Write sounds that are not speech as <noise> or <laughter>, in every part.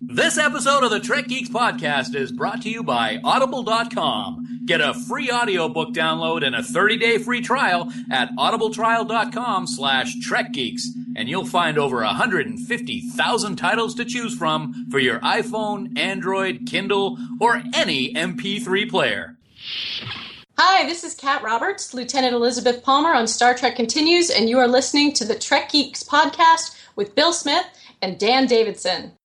This episode of the Trek Geeks podcast is brought to you by Audible.com. Get a free audiobook download and a 30-day free trial at audibletrial.com slash trekgeeks, and you'll find over 150,000 titles to choose from for your iPhone, Android, Kindle, or any MP3 player. Hi, this is Kat Roberts, Lieutenant Elizabeth Palmer on Star Trek Continues, and you are listening to the Trek Geeks podcast with Bill Smith and Dan Davidson.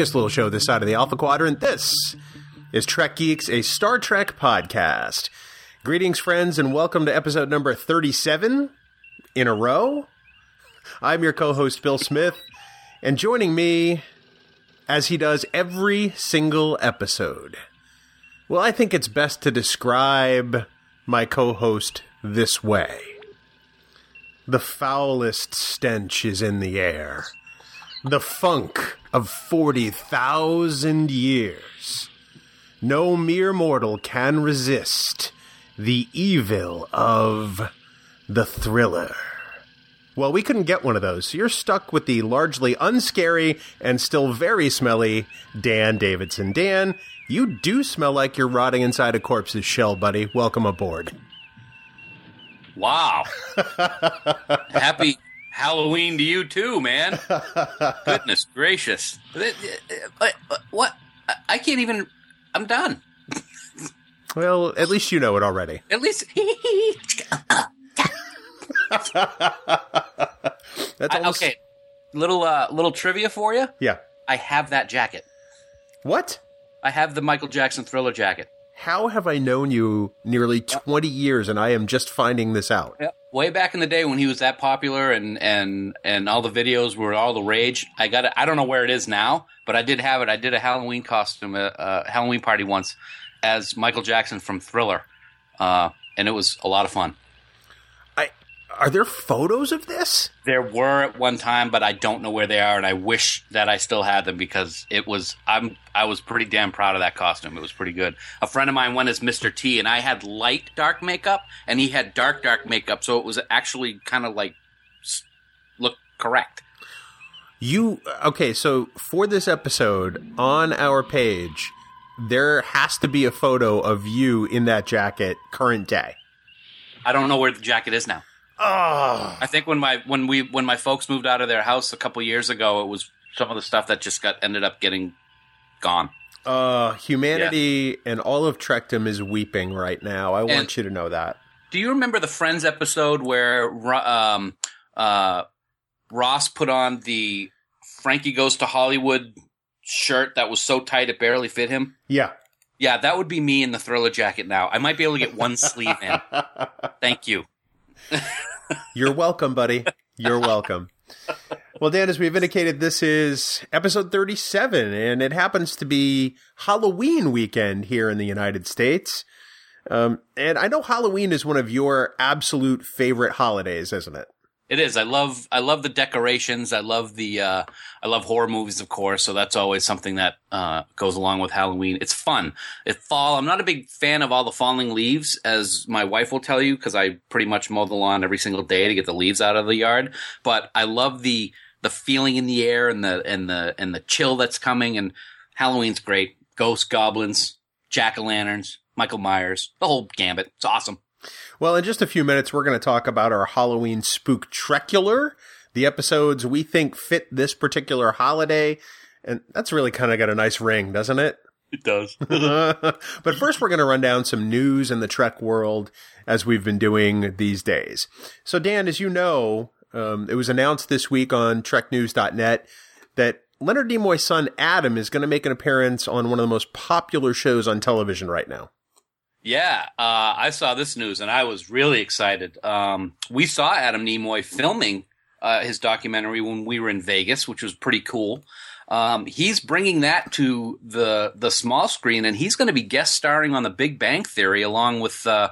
Biggest little show this side of the Alpha Quadrant. This is Trek Geeks, a Star Trek podcast. Greetings, friends, and welcome to episode number 37 in a row. I'm your co host, Bill Smith, and joining me, as he does every single episode. Well, I think it's best to describe my co host this way The foulest stench is in the air the funk of 40,000 years. No mere mortal can resist the evil of the thriller. Well, we couldn't get one of those, so you're stuck with the largely unscary and still very smelly Dan Davidson. Dan, you do smell like you're rotting inside a corpse's shell, buddy. Welcome aboard. Wow. <laughs> Happy Halloween to you too, man. <laughs> Goodness gracious. What? what? I can't even. I'm done. Well, at least you know it already. At least. <laughs> That's I- okay. Little uh, little trivia for you. Yeah. I have that jacket. What? I have the Michael Jackson Thriller jacket. How have I known you nearly 20 years and I am just finding this out? Yep. Way back in the day when he was that popular and and and all the videos were all the rage. I got it. I don't know where it is now, but I did have it. I did a Halloween costume, a, a Halloween party once as Michael Jackson from Thriller, uh, and it was a lot of fun. Are there photos of this? There were at one time, but I don't know where they are, and I wish that I still had them because it was I'm I was pretty damn proud of that costume. It was pretty good. A friend of mine went as Mr. T, and I had light dark makeup, and he had dark dark makeup, so it was actually kind of like s- look correct. You okay, so for this episode on our page, there has to be a photo of you in that jacket current day. I don't know where the jacket is now. Oh, I think when my when we when my folks moved out of their house a couple years ago, it was some of the stuff that just got ended up getting gone. uh humanity and all of Trekdom is weeping right now. I want And- you to know that. Do you remember the Friends episode where um, uh, Ross put on the Frankie Goes to Hollywood shirt that was so tight it barely fit him? Yeah. Yeah, that would be me in the Thriller jacket now. I might be able to get one sleeve in. <laughs> Thank you. You're welcome, buddy. You're welcome. Well, Dan, as we've indicated, this is episode 37, and it happens to be Halloween weekend here in the United States. Um, and I know Halloween is one of your absolute favorite holidays, isn't it? It is. I love. I love the decorations. I love the. Uh, I love horror movies, of course. So that's always something that uh, goes along with Halloween. It's fun. It fall. I'm not a big fan of all the falling leaves, as my wife will tell you, because I pretty much mow the lawn every single day to get the leaves out of the yard. But I love the the feeling in the air and the and the and the chill that's coming. And Halloween's great. Ghosts, goblins, jack o' lanterns, Michael Myers, the whole gambit. It's awesome. Well, in just a few minutes, we're going to talk about our Halloween spook spooktacular, the episodes we think fit this particular holiday. And that's really kind of got a nice ring, doesn't it? It does. <laughs> <laughs> but first, we're going to run down some news in the Trek world as we've been doing these days. So, Dan, as you know, Um, it was announced this week on TrekNews.net that Leonard Nimoy's son Adam is going to make an appearance on one of the most popular shows on television right now. Yeah, uh, I saw this news and I was really excited. Um, we saw Adam Nimoy filming uh, his documentary when we were in Vegas, which was pretty cool. Um, he's bringing that to the the small screen, and he's going to be guest starring on The Big Bang Theory along with uh,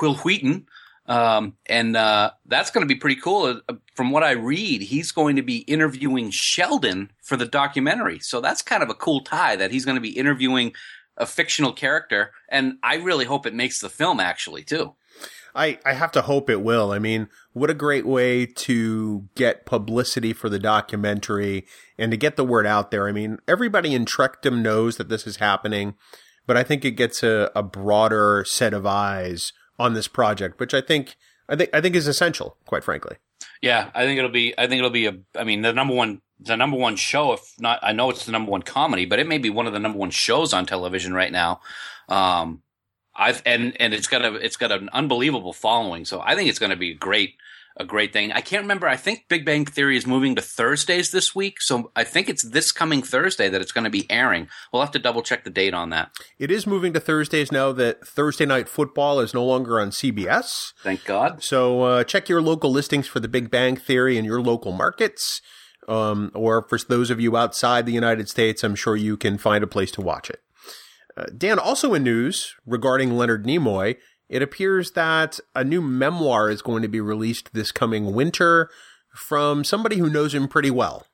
Wil Wheaton, um, and uh, that's going to be pretty cool. Uh, from what I read, he's going to be interviewing Sheldon for the documentary, so that's kind of a cool tie that he's going to be interviewing a fictional character, and I really hope it makes the film actually too. I, I have to hope it will. I mean, what a great way to get publicity for the documentary and to get the word out there. I mean, everybody in Trekdom knows that this is happening, but I think it gets a, a broader set of eyes on this project, which I think I think I think is essential, quite frankly. Yeah, I think it'll be. I think it'll be a. I mean, the number one, the number one show. If not, I know it's the number one comedy, but it may be one of the number one shows on television right now. Um, I've and and it's got a it's got an unbelievable following. So I think it's going to be a great a great thing. I can't remember. I think Big Bang Theory is moving to Thursdays this week, so I think it's this coming Thursday that it's going to be airing. We'll have to double check the date on that. It is moving to Thursdays now that Thursday Night Football is no longer on CBS. Thank God. So uh, check your local listings for the Big Bang Theory in your local markets. Um, or for those of you outside the United States, I'm sure you can find a place to watch it. Uh, Dan, also in news regarding Leonard Nimoy, it appears that a new memoir is going to be released this coming winter from somebody who knows him pretty well.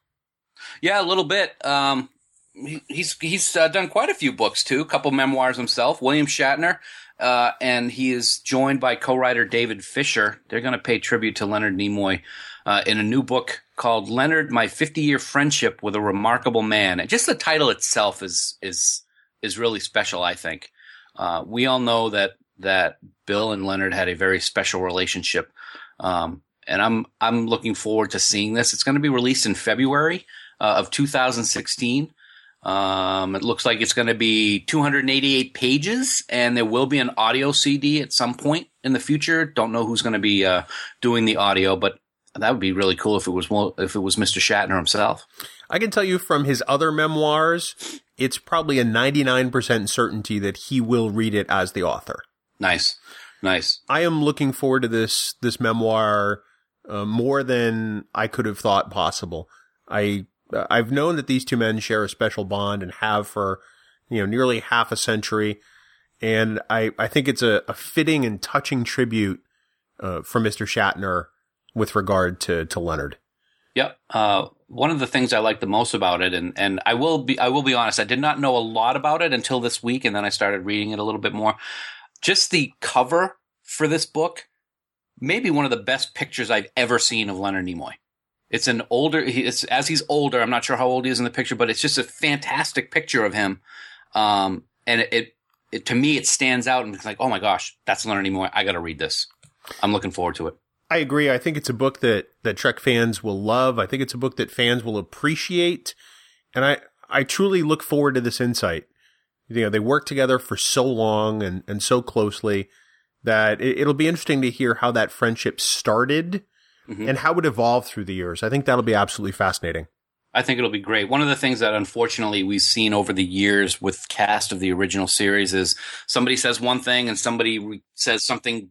Yeah, a little bit. Um, he, he's he's uh, done quite a few books too, a couple memoirs himself. William Shatner, uh, and he is joined by co-writer David Fisher. They're going to pay tribute to Leonard Nimoy uh, in a new book called "Leonard: My 50-Year Friendship with a Remarkable Man." And just the title itself is is is really special, I think. Uh, we all know that that Bill and Leonard had a very special relationship, um, and I'm I'm looking forward to seeing this. It's going to be released in February uh, of 2016. Um, it looks like it's going to be 288 pages, and there will be an audio CD at some point in the future. Don't know who's going to be uh, doing the audio, but that would be really cool if it was if it was Mr. Shatner himself. I can tell you from his other memoirs, it's probably a 99% certainty that he will read it as the author. Nice, nice. I am looking forward to this this memoir uh, more than I could have thought possible. I I've known that these two men share a special bond and have for you know nearly half a century, and I I think it's a, a fitting and touching tribute uh, from Mr. Shatner with regard to to Leonard. Yep. Uh, one of the things I like the most about it, and, and I will be I will be honest, I did not know a lot about it until this week, and then I started reading it a little bit more. Just the cover for this book, maybe one of the best pictures I've ever seen of Leonard Nimoy. It's an older, it's as he's older. I'm not sure how old he is in the picture, but it's just a fantastic picture of him. Um, and it, it, it, to me, it stands out and it's like, oh my gosh, that's Leonard Nimoy. I got to read this. I'm looking forward to it. I agree. I think it's a book that, that Trek fans will love. I think it's a book that fans will appreciate. And I, I truly look forward to this insight. You know, they worked together for so long and, and so closely that it, will be interesting to hear how that friendship started mm-hmm. and how it evolved through the years. I think that'll be absolutely fascinating. I think it'll be great. One of the things that unfortunately we've seen over the years with cast of the original series is somebody says one thing and somebody re- says something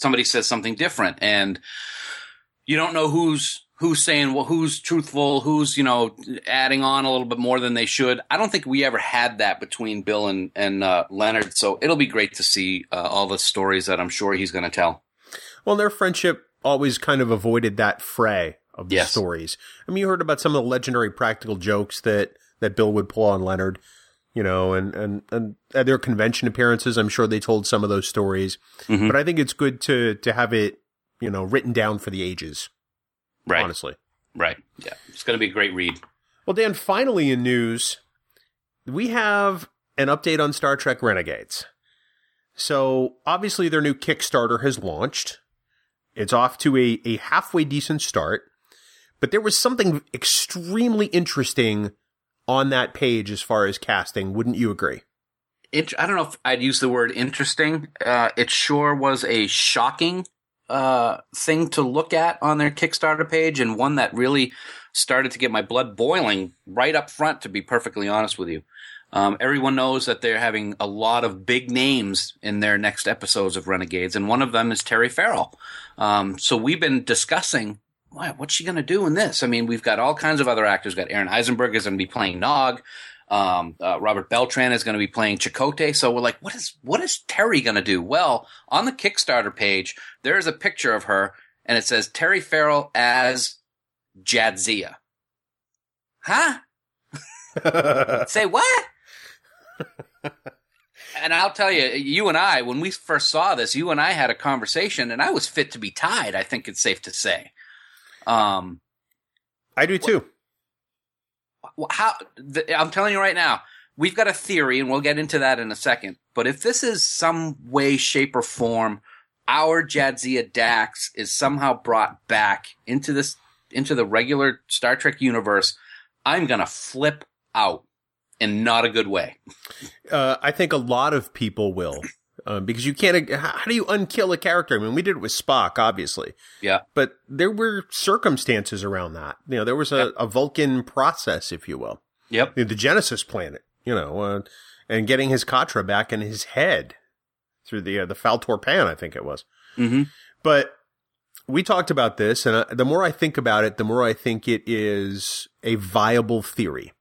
somebody says something different. And you don't know who's who's saying well who's truthful who's you know adding on a little bit more than they should. I don't think we ever had that between bill and and uh, leonard. So it'll be great to see uh, all the stories that i'm sure he's going to tell. Well their friendship always kind of avoided that fray of the yes. stories. I mean you heard about some of the legendary practical jokes that that bill would pull on leonard you know, and, and, and at their convention appearances, I'm sure they told some of those stories, mm-hmm. but I think it's good to, to have it, you know, written down for the ages. Right. Honestly. Right. Yeah. It's going to be a great read. Well, Dan, finally in news, we have an update on Star Trek Renegades. So obviously their new Kickstarter has launched. It's off to a, a halfway decent start, but there was something extremely interesting on that page as far as casting. Wouldn't you agree? It, I don't know if I'd use the word interesting. Uh, it sure was a shocking uh, thing to look at on their Kickstarter page, and one that really started to get my blood boiling right up front. To be perfectly honest with you, um, everyone knows that they're having a lot of big names in their next episodes of Renegades, and one of them is Terry Farrell. Um, so we've been discussing. "Why, What's she going to do in this? I mean, we've got all kinds of other actors. We've got Aron Eisenberg is going to be playing Nog. Um, uh, Robert Beltran is going to be playing Chakotay. So we're like, what is what is Terry going to do? Well, on the Kickstarter page, there is a picture of her, and it says Terry Farrell as Jadzia. Huh? <laughs> Say what? and I'll tell you, you and I, when we first saw this, you and I had a conversation, and I was fit to be tied. I think it's safe to say. Um, I do too. Wh- how the, I'm telling you right now, we've got a theory, and we'll get into that in a second. But if this is some way, shape, or form, our Jadzia Dax is somehow brought back into this into the regular Star Trek universe, I'm gonna flip out in not a good way. Uh, I think a lot of people will. Uh, because you can't, how do you unkill a character? I mean, we did it with Spock, obviously, Yeah, but there were circumstances around that. You know, there was a, a Vulcan process, if you will. yep, the Genesis planet, you know, uh, and getting his Katra back in his head through the uh, the Faltor Pan, I think it was. hmm But we talked about this, and uh, the more I think about it, the more I think it is a viable theory.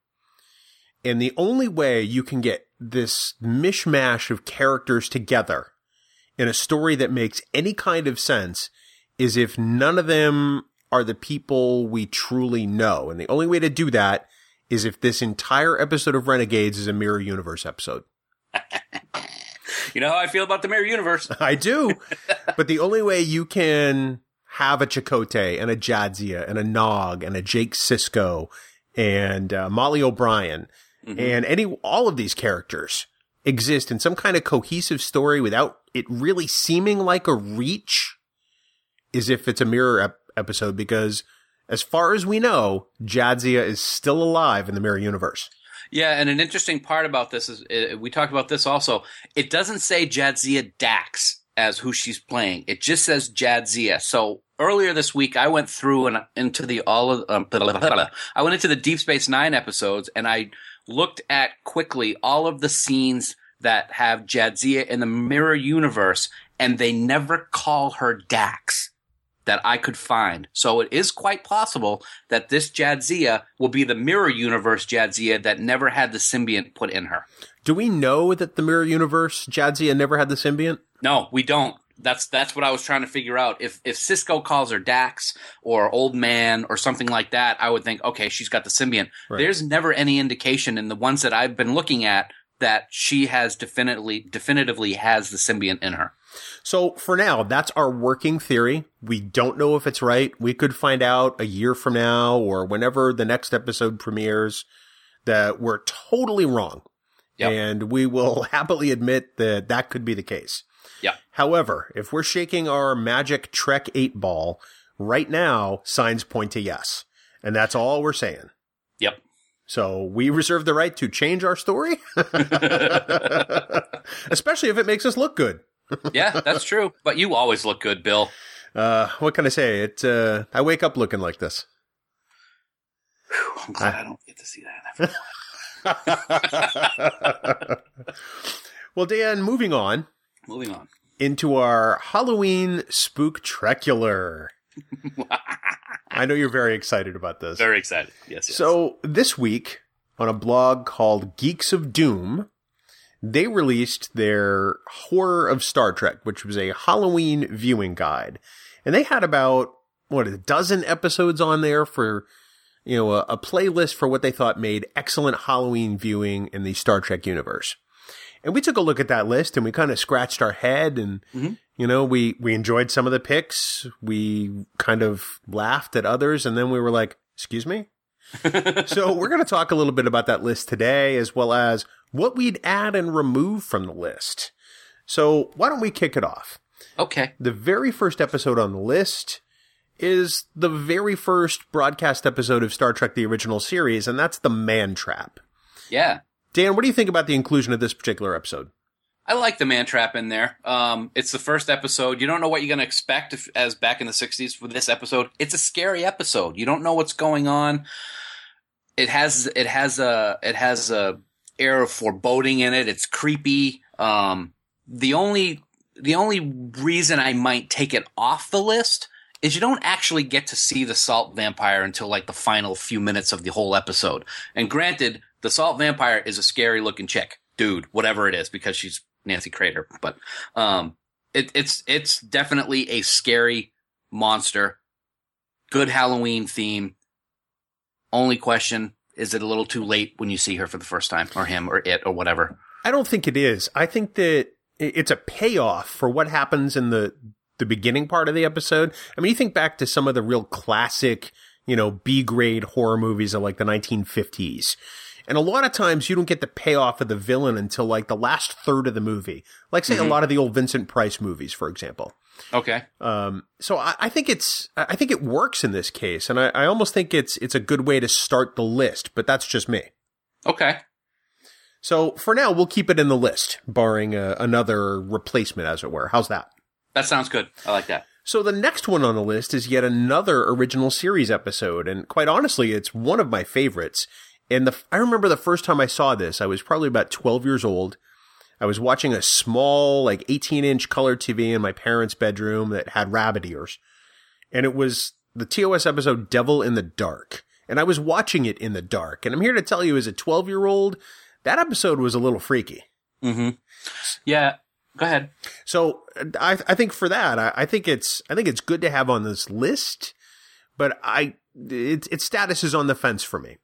And the only way you can get this mishmash of characters together in a story that makes any kind of sense is if none of them are the people we truly know. And the only way to do that is if this entire episode of Renegades is a mirror universe episode. <laughs> You know how I feel about the Mirror Universe. <laughs> I do. but the only way you can have a Chakotay and a Jadzia and a Nog and a Jake Sisko and uh, Molly O'Brien and any all of these characters exist in some kind of cohesive story without it really seeming like a reach is if it's a mirror ep- episode because as far as we know Jadzia is still alive in the mirror universe. Yeah, and an interesting part about this is uh, we talked about this also. It doesn't say Jadzia Dax as who she's playing. It just says Jadzia. So earlier this week, I went through and into the all of um, I went into the Deep Space Nine episodes, and I looked at quickly all of the scenes that have Jadzia in the mirror universe, and they never call her Dax that I could find. So it is quite possible that this Jadzia will be the mirror universe Jadzia that never had the symbiont put in her. Do we know that the mirror universe Jadzia never had the symbiont? No, we don't. That's that's what I was trying to figure out. If if Sisko calls her Dax or old man or something like that, I would think, okay, she's got the symbiont. Right. There's never any indication in the ones that I've been looking at that she has definitely definitively has the symbiont in her. So for now, that's our working theory. We don't know if it's right. We could find out a year from now or whenever the next episode premieres that we're totally wrong. Yep. And we will <laughs> happily admit that that could be the case. Yeah. However, if we're shaking our magic Trek 8 ball, right now, signs point to yes. And that's all we're saying. Yep. So we reserve the right to change our story, <laughs> especially if it makes us look good. yeah, that's true. But you always look good, Bill. Uh, what can I say? It, uh, I wake up looking like this. Whew, I'm glad I don't get to see that. <laughs> well, Dan, moving on Moving on. into our Halloween spooktacular. <laughs> I know you're very excited about this. Very excited. Yes. yes. So this week on a blog called Geeks of Doom, they released their Horror of Star Trek, which was a Halloween viewing guide. And they had about, what, a dozen episodes on there for, you know, a, a playlist for what they thought made excellent Halloween viewing in the Star Trek universe. And we took a look at that list and we kind of scratched our head and, mm-hmm. you know, we, we enjoyed some of the picks. We kind of laughed at others and then we were like, excuse me? <laughs> so we're going to talk a little bit about that list today, as well as what we'd add and remove from the list. So why don't we kick it off? okay. The very first episode on the list is the very first broadcast episode of Star Trek: The Original Series, and that's the Man Trap. Yeah. Dan, what do you think about the inclusion of this particular episode? I like the man trap in there. Um, it's the first episode. You don't know what you're going to expect if, as back in the 60s for this episode. It's a scary episode. You don't know what's going on. It has it has a it has a air of foreboding in it. It's creepy. Um, the only the only reason I might take it off the list is you don't actually get to see the salt vampire until like the final few minutes of the whole episode. And granted, the salt vampire is a scary looking chick, dude, whatever it is, because she's Nancy Crater. But um, it, it's it's definitely a scary monster. Good Halloween theme. Only question: Is it a little too late when you see her for the first time, or him, or it, or whatever? I don't think it is. I think that it's a payoff for what happens in the the beginning part of the episode. I mean, you think back to some of the real classic, you know, B grade horror movies of like the 1950s. And a lot of times you don't get the payoff of the villain until like the last third of the movie. Like say mm-hmm. a lot of the old Vincent Price movies, for example. Okay. Um, so I, I, think it's, I think it works in this case. And I, I almost think it's, it's a good way to start the list, but that's just me. Okay. So for now, we'll keep it in the list, barring uh, another replacement, as it were. How's that? That sounds good. I like that. So the next one on the list is yet another original series episode, and quite honestly, it's one of my favorites. And the I remember the first time I saw this, I was probably about 12 years old. I was watching a small, like 18 inch color TV in my parents' bedroom that had rabbit ears. And it was the TOS episode Devil in the Dark. And I was watching it in the dark. And I'm here to tell you, as a 12 year old, that episode was a little freaky. Mm-hmm. Yeah. Go ahead. So I, I think for that, I, I think it's, I think it's good to have on this list, but I, its its status is on the fence for me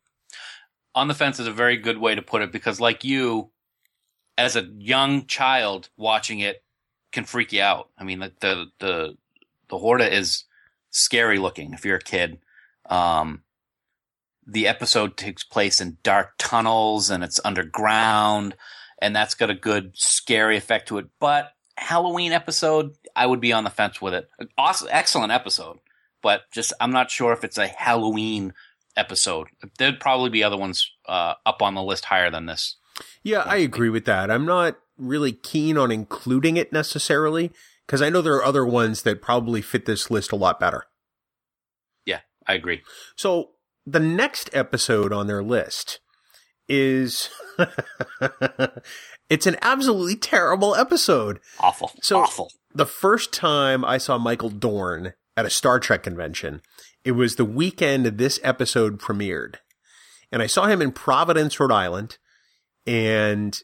on the fence is a very good way to put it because, like you, as a young child watching it, can freak you out. I mean, the the the, the Horta is scary looking if you're a kid. Um, the episode takes place in dark tunnels and it's underground, and that's got a good scary effect to it. But Halloween episode, I would be on the fence with it. Awesome, excellent episode, but just I'm not sure if it's a Halloween episode. There'd probably be other ones uh, up on the list higher than this. Yeah, I agree with that. I'm not really keen on including it necessarily because I know there are other ones that probably fit this list a lot better. Yeah, I agree. So the next episode on their list is <laughs> it's an absolutely terrible episode. Awful. So awful. The first time I saw Michael Dorn at a Star Trek convention, it was the weekend this episode premiered. And I saw him in Providence, Rhode Island. And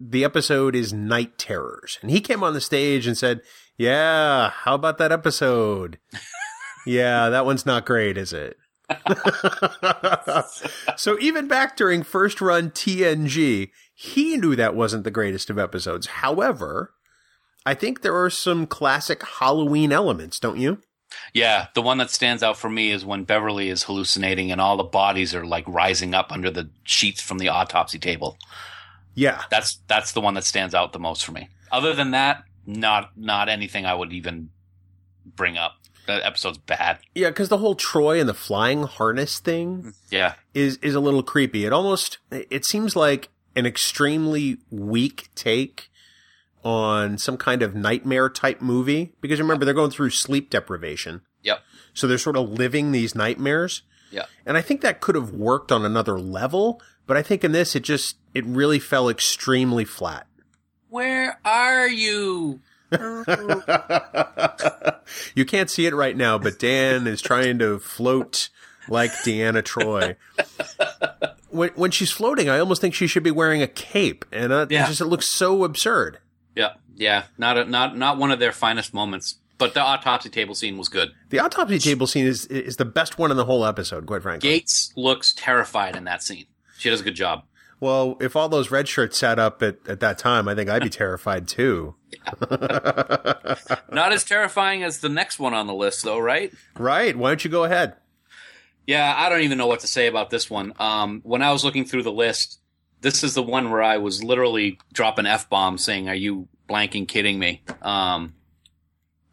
the episode is Night Terrors. And he came on the stage and said, Yeah, how about that episode? <laughs> yeah, that one's not great, is it? <laughs> so even back during first run TNG, he knew that wasn't the greatest of episodes. However, I think there are some classic Halloween elements, don't you? Yeah, the one that stands out for me is when Beverly is hallucinating and all the bodies are like rising up under the sheets from the autopsy table. Yeah. That's that's the one that stands out the most for me. Other than that, not not anything I would even bring up. That episode's bad. Yeah, because the whole Troi and the flying harness thing, mm, yeah, is is a little creepy. It almost it seems like an extremely weak take on some kind of nightmare type movie because remember they're going through sleep deprivation. Yep. So they're sort of living these nightmares. Yeah. And I think that could have worked on another level, but I think in this it just it really fell extremely flat. Where are you? <laughs> you can't see it right now, but Dan is trying to float like Deanna Troi. when, when she's floating, I almost think she should be wearing a cape, and uh, yeah. it just it looks so absurd. Yeah, yeah, not a, not not one of their finest moments. But the autopsy table scene was good. The autopsy table scene is is the best one in the whole episode, quite frankly. Gates looks terrified in that scene. She does a good job. Well, if all those red shirts sat up at, at that time, I think I'd be <laughs> terrified too. Not as terrifying as the next one on the list, though, right? Right. Why don't you go ahead? Yeah, I don't even know what to say about this one. Um, when I was looking through the list, this is the one where I was literally dropping f bombs, saying, "Are you blanking kidding me?" Um,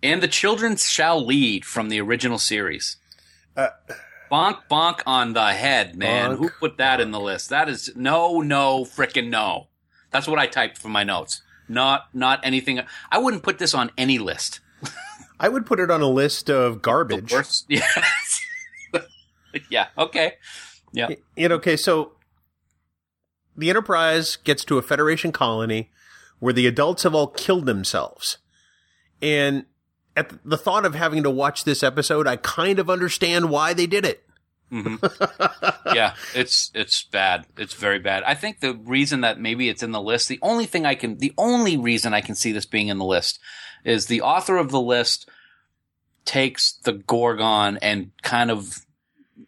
and the children shall lead from the original series. Uh, bonk, bonk on the head, man. Bonk. Who put that in the list? That is no, no, frickin' no. That's what I typed for my notes. Not not anything. I wouldn't put this on any list. I would put it on a list of garbage. <laughs> Yeah. <laughs> yeah. Okay. Yeah. You know, okay, so the Enterprise gets to a Federation colony where the adults have all killed themselves. And at the thought of having to watch this episode, I kind of understand why they did it. Mm-hmm. <laughs> yeah, it's it's bad. It's very bad. I think the reason that maybe it's in the list, the only thing I can, the only reason I can see this being in the list, is the author of the list takes the Gorgan and kind of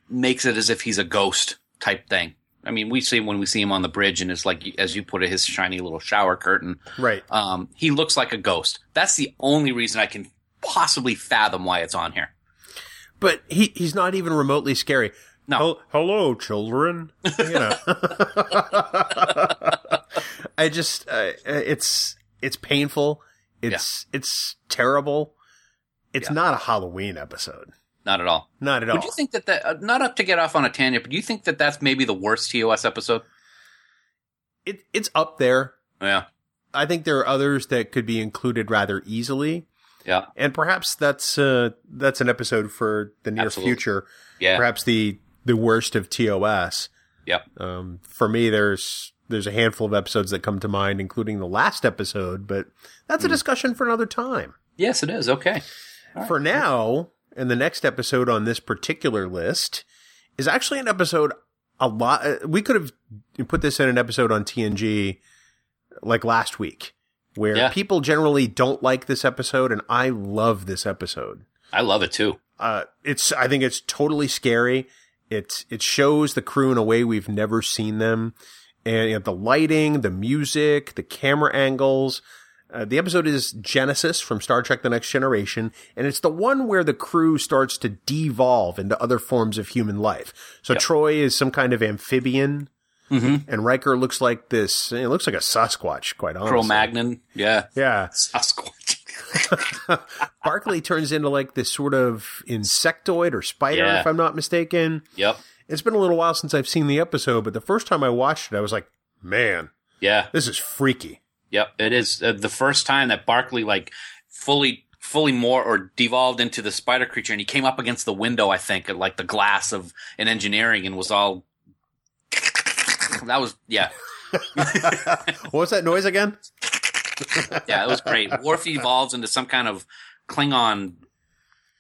makes it as if he's a ghost type thing. I mean, we see him when we see him on the bridge, and it's like, as you put it, his shiny little shower curtain. Right. Um, he looks like a ghost. That's the only reason I can possibly fathom why it's on here. But he he's not even remotely scary. No. Hel- hello, children. You know. <laughs> I just uh, it's it's painful. It's it's terrible. It's Yeah. not a Halloween episode. Not at all. Not at all. Would you think that that uh, not up to get off on a tangent, but do you think that that's maybe the worst TOS episode? it it's up there. Yeah, I think there are others that could be included rather easily, yeah, and perhaps that's uh, that's an episode for the near Absolutely. future. yeah, Perhaps the the worst of TOS. yep. Um, for me, there's there's a handful of episodes that come to mind, including the last episode, but that's a Hmm. discussion for another time. Yes, it is. Okay. For now, and the next episode on this particular list is actually an episode a lot. uh, We could have put this in an episode on TNG like last week, where Yeah. people generally don't like this episode, and I love this episode. I love it too. Uh, it's I think it's totally scary. It it shows the crew in a way we've never seen them, and you know, the lighting, the music, the camera angles. Uh, the episode is Genesis from Star Trek: The Next Generation, and it's the one where the crew starts to devolve into other forms of human life. So Troi is some kind of amphibian, Mm-hmm. and Riker looks like this. It looks like a Sasquatch, quite honestly. Cro-Magnon. Yeah. Yeah. Sasquatch. <laughs> Barkley turns into like this sort of insectoid or spider, Yeah. if I'm not mistaken. yep. It's been a little while since I've seen the episode, but the first time I watched it, I was like, man, Yeah. this is freaky. Yep. It is uh, the first time that Barkley like fully fully more or devolved into the spider creature and he came up against the window i think at like the glass of an engineering and was all <laughs> that was yeah <laughs> What was that noise again? <laughs> yeah, it was great. Worf evolves into some kind of Klingon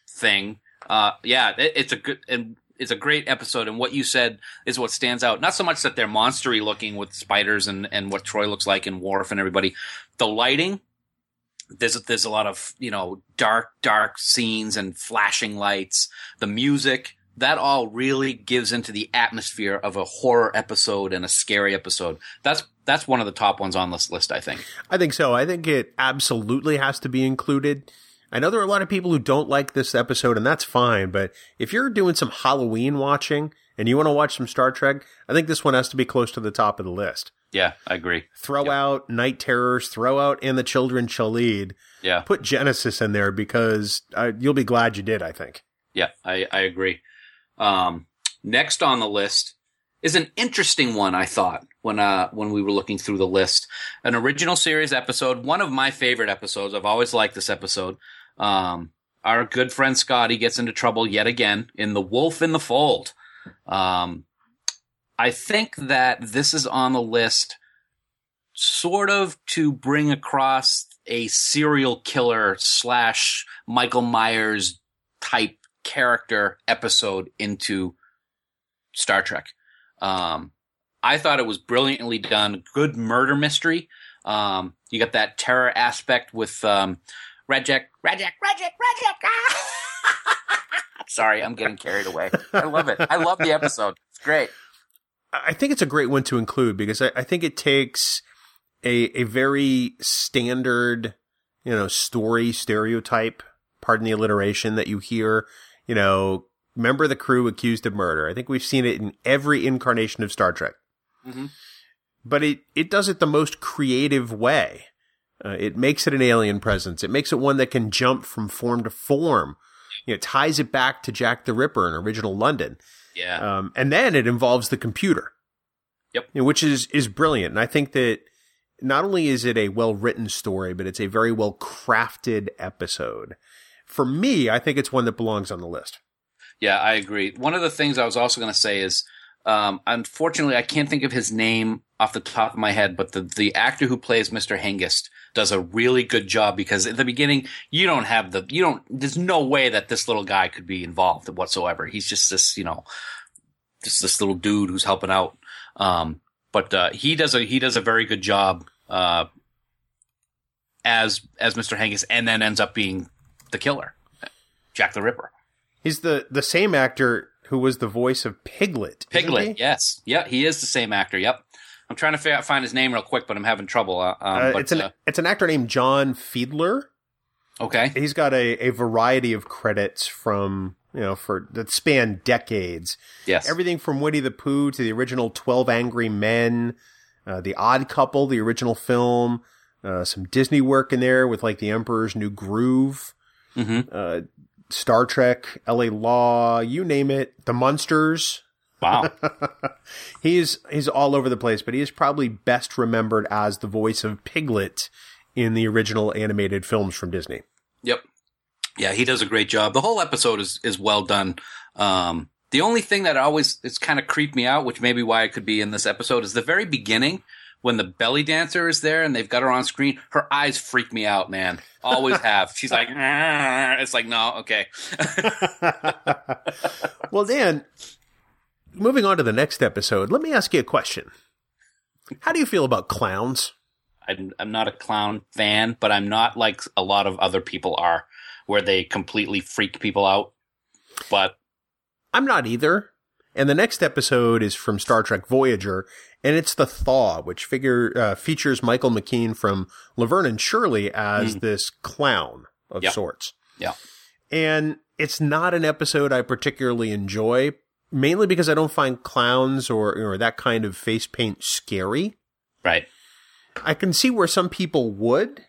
thing. Uh, yeah, it, it's a good and it's a great episode. And what you said is what stands out. Not so much that they're monstery looking with spiders and and what Troi looks like and Worf and everybody. The lighting. There's there's a lot of you know dark dark scenes and flashing lights. The music that all really gives into the atmosphere of a horror episode and a scary episode. That's that's one of the top ones on this list, I think. I think so. I think it absolutely has to be included. I know there are a lot of people who don't like this episode, and that's fine. But if you're doing some Halloween watching and you want to watch some Star Trek, I think this one has to be close to the top of the list. Yeah, I agree. Throw out Night Terrors, throw out And the Children Shall Lead, Yeah, put Genesis in there because uh, you'll be glad you did, I think. yeah, I, I agree. Um, next on the list is an interesting one. I thought when uh when we were looking through the list, an original series episode, one of my favorite episodes. I've always liked this episode. Um, our good friend Scotty gets into trouble yet again in the Wolf in the Fold. Um, I think that this is on the list, sort of to bring across a serial killer slash Michael Myers type character episode into Star Trek. Um, I thought it was brilliantly done. Good murder mystery. Um, you got that terror aspect with um, Redjac, Redjac, Redjac, Redjac. <laughs> Sorry, I'm getting carried away. I love it. I love the episode. It's great. I think it's a great one to include because I, I think it takes a a very standard, you know, story stereotype, pardon the alliteration that you hear, you know, member of the crew accused of murder. I think we've seen it in every incarnation of Star Trek. Mhm. But it, it does it the most creative way. Uh, it makes it an alien presence. It makes it one that can jump from form to form. You know, it ties it back to Jack the Ripper in original London. Yeah. Um, and then it involves the computer. Yep. You know, which is is brilliant. And I think that not only is it a well written story, but it's a very well crafted episode. For me, I think it's one that belongs on the list. Yeah, I agree. One of the things I was also going to say is, um, unfortunately, I can't think of his name off the top of my head, but the, the actor who plays Mr. Hengist does a really good job because at the beginning, you don't have the, you don't, there's no way that this little guy could be involved whatsoever. He's just this, you know, just this little dude who's helping out. Um, but, uh, he does a, he does a very good job, uh, as, as Mr. Hengist and then ends up being the killer, Jack the Ripper. He's the, the same actor who was the voice of Piglet. Piglet, yes. Yeah, he is the same actor. Yep. I'm trying to fi- find his name real quick, but I'm having trouble. Uh, um, Uh, but, it's an uh, it's an actor named John Fiedler. okay. He's got a, a variety of credits from you know for that span decades. Yes. Everything from Winnie the Pooh to the original Twelve Angry Men, uh, The Odd Couple, the original film, uh, some Disney work in there with like The Emperor's New Groove, hmm uh, Star Trek, L.A. Law, you name it, The Munsters. Wow. <laughs> He's he's all over the place, but he is probably best remembered as the voice of Piglet in the original animated films from Disney. yep. Yeah, he does a great job. The whole episode is is well done. Um, the only thing that always it's kind of creeped me out, which may be why it could be in this episode, is the very beginning when the belly dancer is there and they've got her on screen. Her eyes freak me out, man. Always have. <laughs> She's like, "Ah." it's like, no, okay. <laughs> well, Dan, moving on to the next episode, let me ask you a question. How do you feel about clowns? I'm, I'm not a clown fan, but I'm not like a lot of other people are, where they completely freak people out. But I'm not either. And the next episode is from Star Trek Voyager, and it's the Thaw, which figure uh, features Michael McKean from Laverne and Shirley as this clown of Yeah. sorts. yeah, And it's not an episode I particularly enjoy, mainly because I don't find clowns or or that kind of face paint scary. right. I can see where some people would,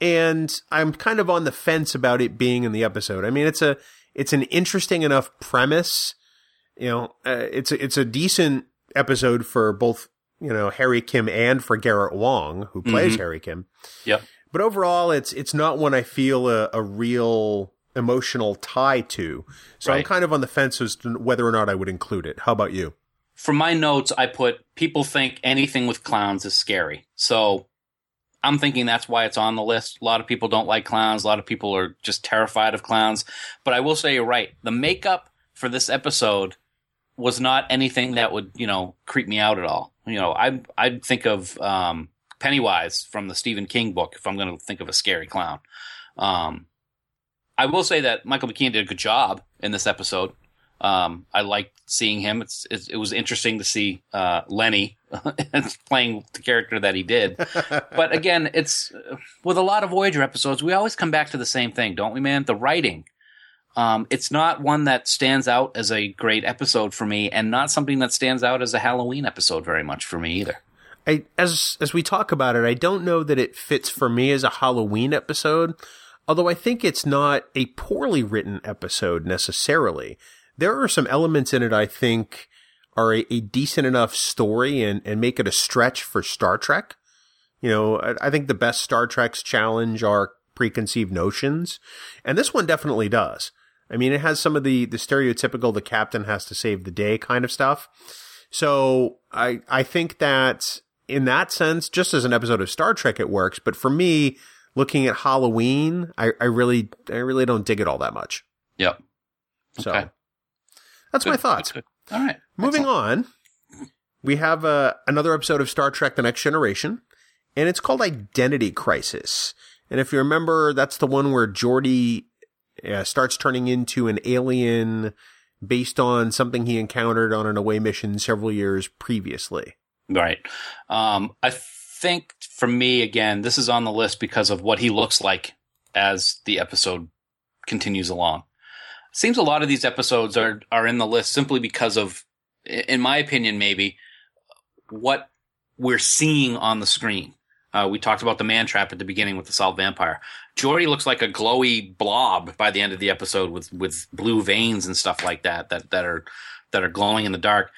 and I'm kind of on the fence about it being in the episode. I mean, it's a it's an interesting enough premise. You know, uh, it's a, it's a decent episode for both you know Harry Kim and for Garrett Wang, who plays Mhm. Harry Kim. Yeah. But overall, it's it's not one I feel a, a real emotional tie to. So I'm kind of on the fence as to whether or not I would include it. How about you? For my notes, I put people think anything with clowns is scary. So I'm thinking that's why it's on the list. A lot of people don't like clowns. A lot of people are just terrified of clowns. But I will say you're right. The makeup for this episode was not anything that would, you know, creep me out at all. You know, I I'd think of um, Pennywise from the Stephen King book if I'm going to think of a scary clown. Um, I will say that Michael McKean did a good job in this episode. Um, I liked seeing him. It's, it's it was interesting to see uh, Lenny <laughs> playing the character that he did. <laughs> But again, it's with a lot of Voyager episodes, we always come back to the same thing, don't we, man? The writing. Um, it's not one that stands out as a great episode for me, and not something that stands out as a Halloween episode very much for me either. I as as we talk about it, I don't know that it fits for me as a Halloween episode. Although I think it's not a poorly written episode necessarily. There are some elements in it I think are a, a decent enough story and, and make it a stretch for Star Trek. You know, I, I think the best Star Treks challenge are preconceived notions, and this one definitely does. I mean, it has some of the the stereotypical the captain has to save the day kind of stuff. So I I think that in that sense, just as an episode of Star Trek, it works. But for me, looking at Halloween, I, I really I really don't dig it all that much. Yep. So Okay. that's my thoughts. good, good. All right. Moving on, we have uh, another episode of Star Trek: The Next Generation, and it's called Identity Crisis. And if you remember, that's the one where Geordi uh, starts turning into an alien based on something he encountered on an away mission several years previously. Right. Um, I think for me, again, this is on the list because of what he looks like as the episode continues along. Seems a lot of these episodes are, are in the list simply because of, in my opinion, maybe what we're seeing on the screen. Uh, we talked about the man trap at the beginning with the salt vampire. Geordi looks like a glowy blob by the end of the episode with, with blue veins and stuff like that, that, that are, that are glowing in the dark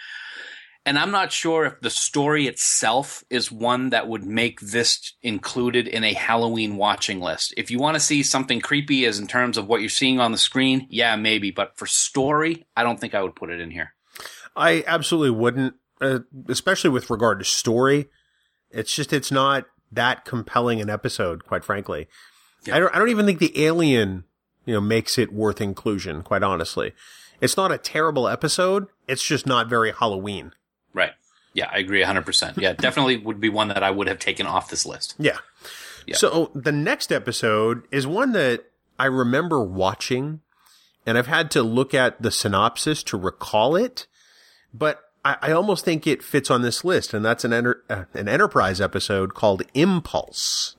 and I'm not sure if the story itself is one that would make this included in a Halloween watching list. If you want to see something creepy as in terms of what you're seeing on the screen, yeah, maybe. But for story, I don't think I would put it in here. I absolutely wouldn't, uh, especially with regard to story. It's just it's not that compelling an episode, quite frankly. Yeah. I don't. I don't even think the alien, you know, makes it worth inclusion. Quite honestly, it's not a terrible episode. It's just not very Halloween. Yeah, I agree 100%. Yeah, <laughs> definitely would be one that I would have taken off this list. Yeah. Yeah. So the next episode is one that I remember watching, and I've had to look at the synopsis to recall it, but I, I almost think it fits on this list, and that's an enter, uh, an Enterprise episode called Impulse.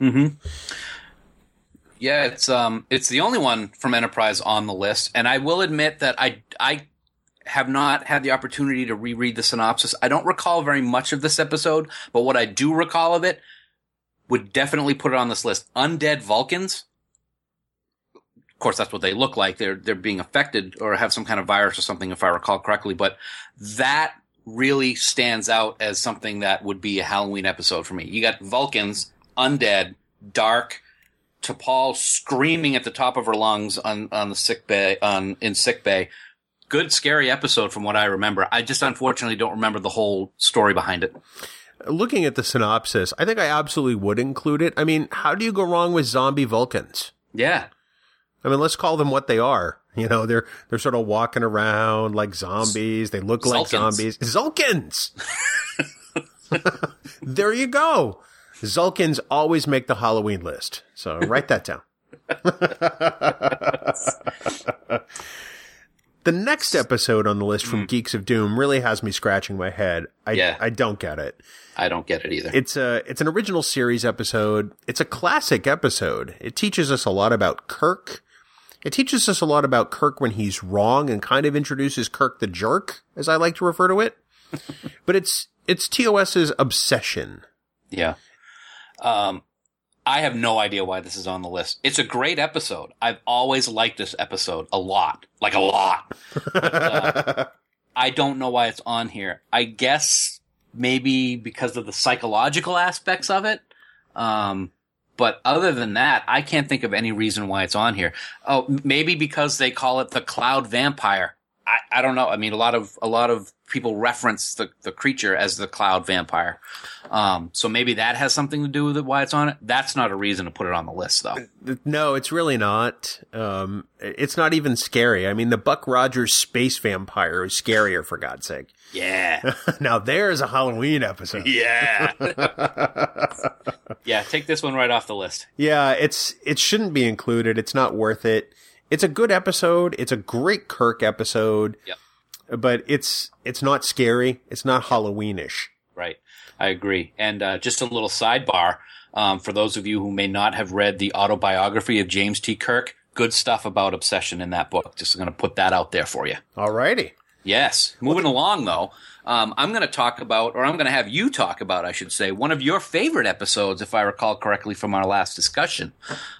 Yeah, it's um it's the only one from Enterprise on the list, and I will admit that I I have not had the opportunity to reread the synopsis. I don't recall very much of this episode, but what I do recall of it would definitely put it on this list. Undead Vulcans. Of course, that's what they look like. They're they're being affected or have some kind of virus or something, if I recall correctly. But that really stands out as something that would be a Halloween episode for me. You got Vulcans, undead, dark, T'Pol screaming at the top of her lungs on on the sick bay on in sick bay. Good scary episode from what I remember. I just unfortunately don't remember the whole story behind it. Looking at the synopsis, I think I absolutely would include it. I mean, how do you go wrong with zombie Vulcans? Yeah. I mean, let's call them what they are. You know, they're they're sort of walking around like zombies. They look like zombies. Zulkins. <laughs> there you go. Zulkins always make the Halloween list. So write that down. <laughs> the next episode on the list from Geeks of Doom really has me scratching my head. I Yeah. I don't get it. I don't get it either. It's a it's an original series episode. It's a classic episode. It teaches us a lot about Kirk. It teaches us a lot about Kirk when he's wrong and kind of introduces Kirk the jerk, as I like to refer to it. <laughs> but it's it's TOS's obsession. Yeah. Um, I have no idea why this is on the list. It's a great episode. I've always liked this episode a lot, like a lot. But, <laughs> uh, I don't know why it's on here. I guess maybe because of the psychological aspects of it. Um, but other than that, I can't think of any reason why it's on here. Oh, maybe because they call it the cloud vampire. I, I don't know. I mean, a lot of a lot of people reference the, the creature as the cloud vampire. Um, so maybe that has something to do with it, why it's on it. That's not a reason to put it on the list, though. No, it's really not. Um, it's not even scary. I mean, the Buck Rogers space vampire is scarier, for God's sake. Yeah, <laughs> now there's a Halloween episode. <laughs> yeah, <laughs> yeah. Take this one right off the list. Yeah, it's it shouldn't be included. It's not worth it. It's a good episode. It's a great Kirk episode. Yep. But it's it's not scary. It's not Halloweenish. Right. I agree. And uh, just a little sidebar um, for those of you who may not have read the autobiography of James T. Kirk. Good stuff about obsession in that book. Just going to put that out there for you. All righty. Yes. Moving along, though, um, I'm going to talk about, or I'm going to have you talk about, I should say, one of your favorite episodes, if I recall correctly from our last discussion.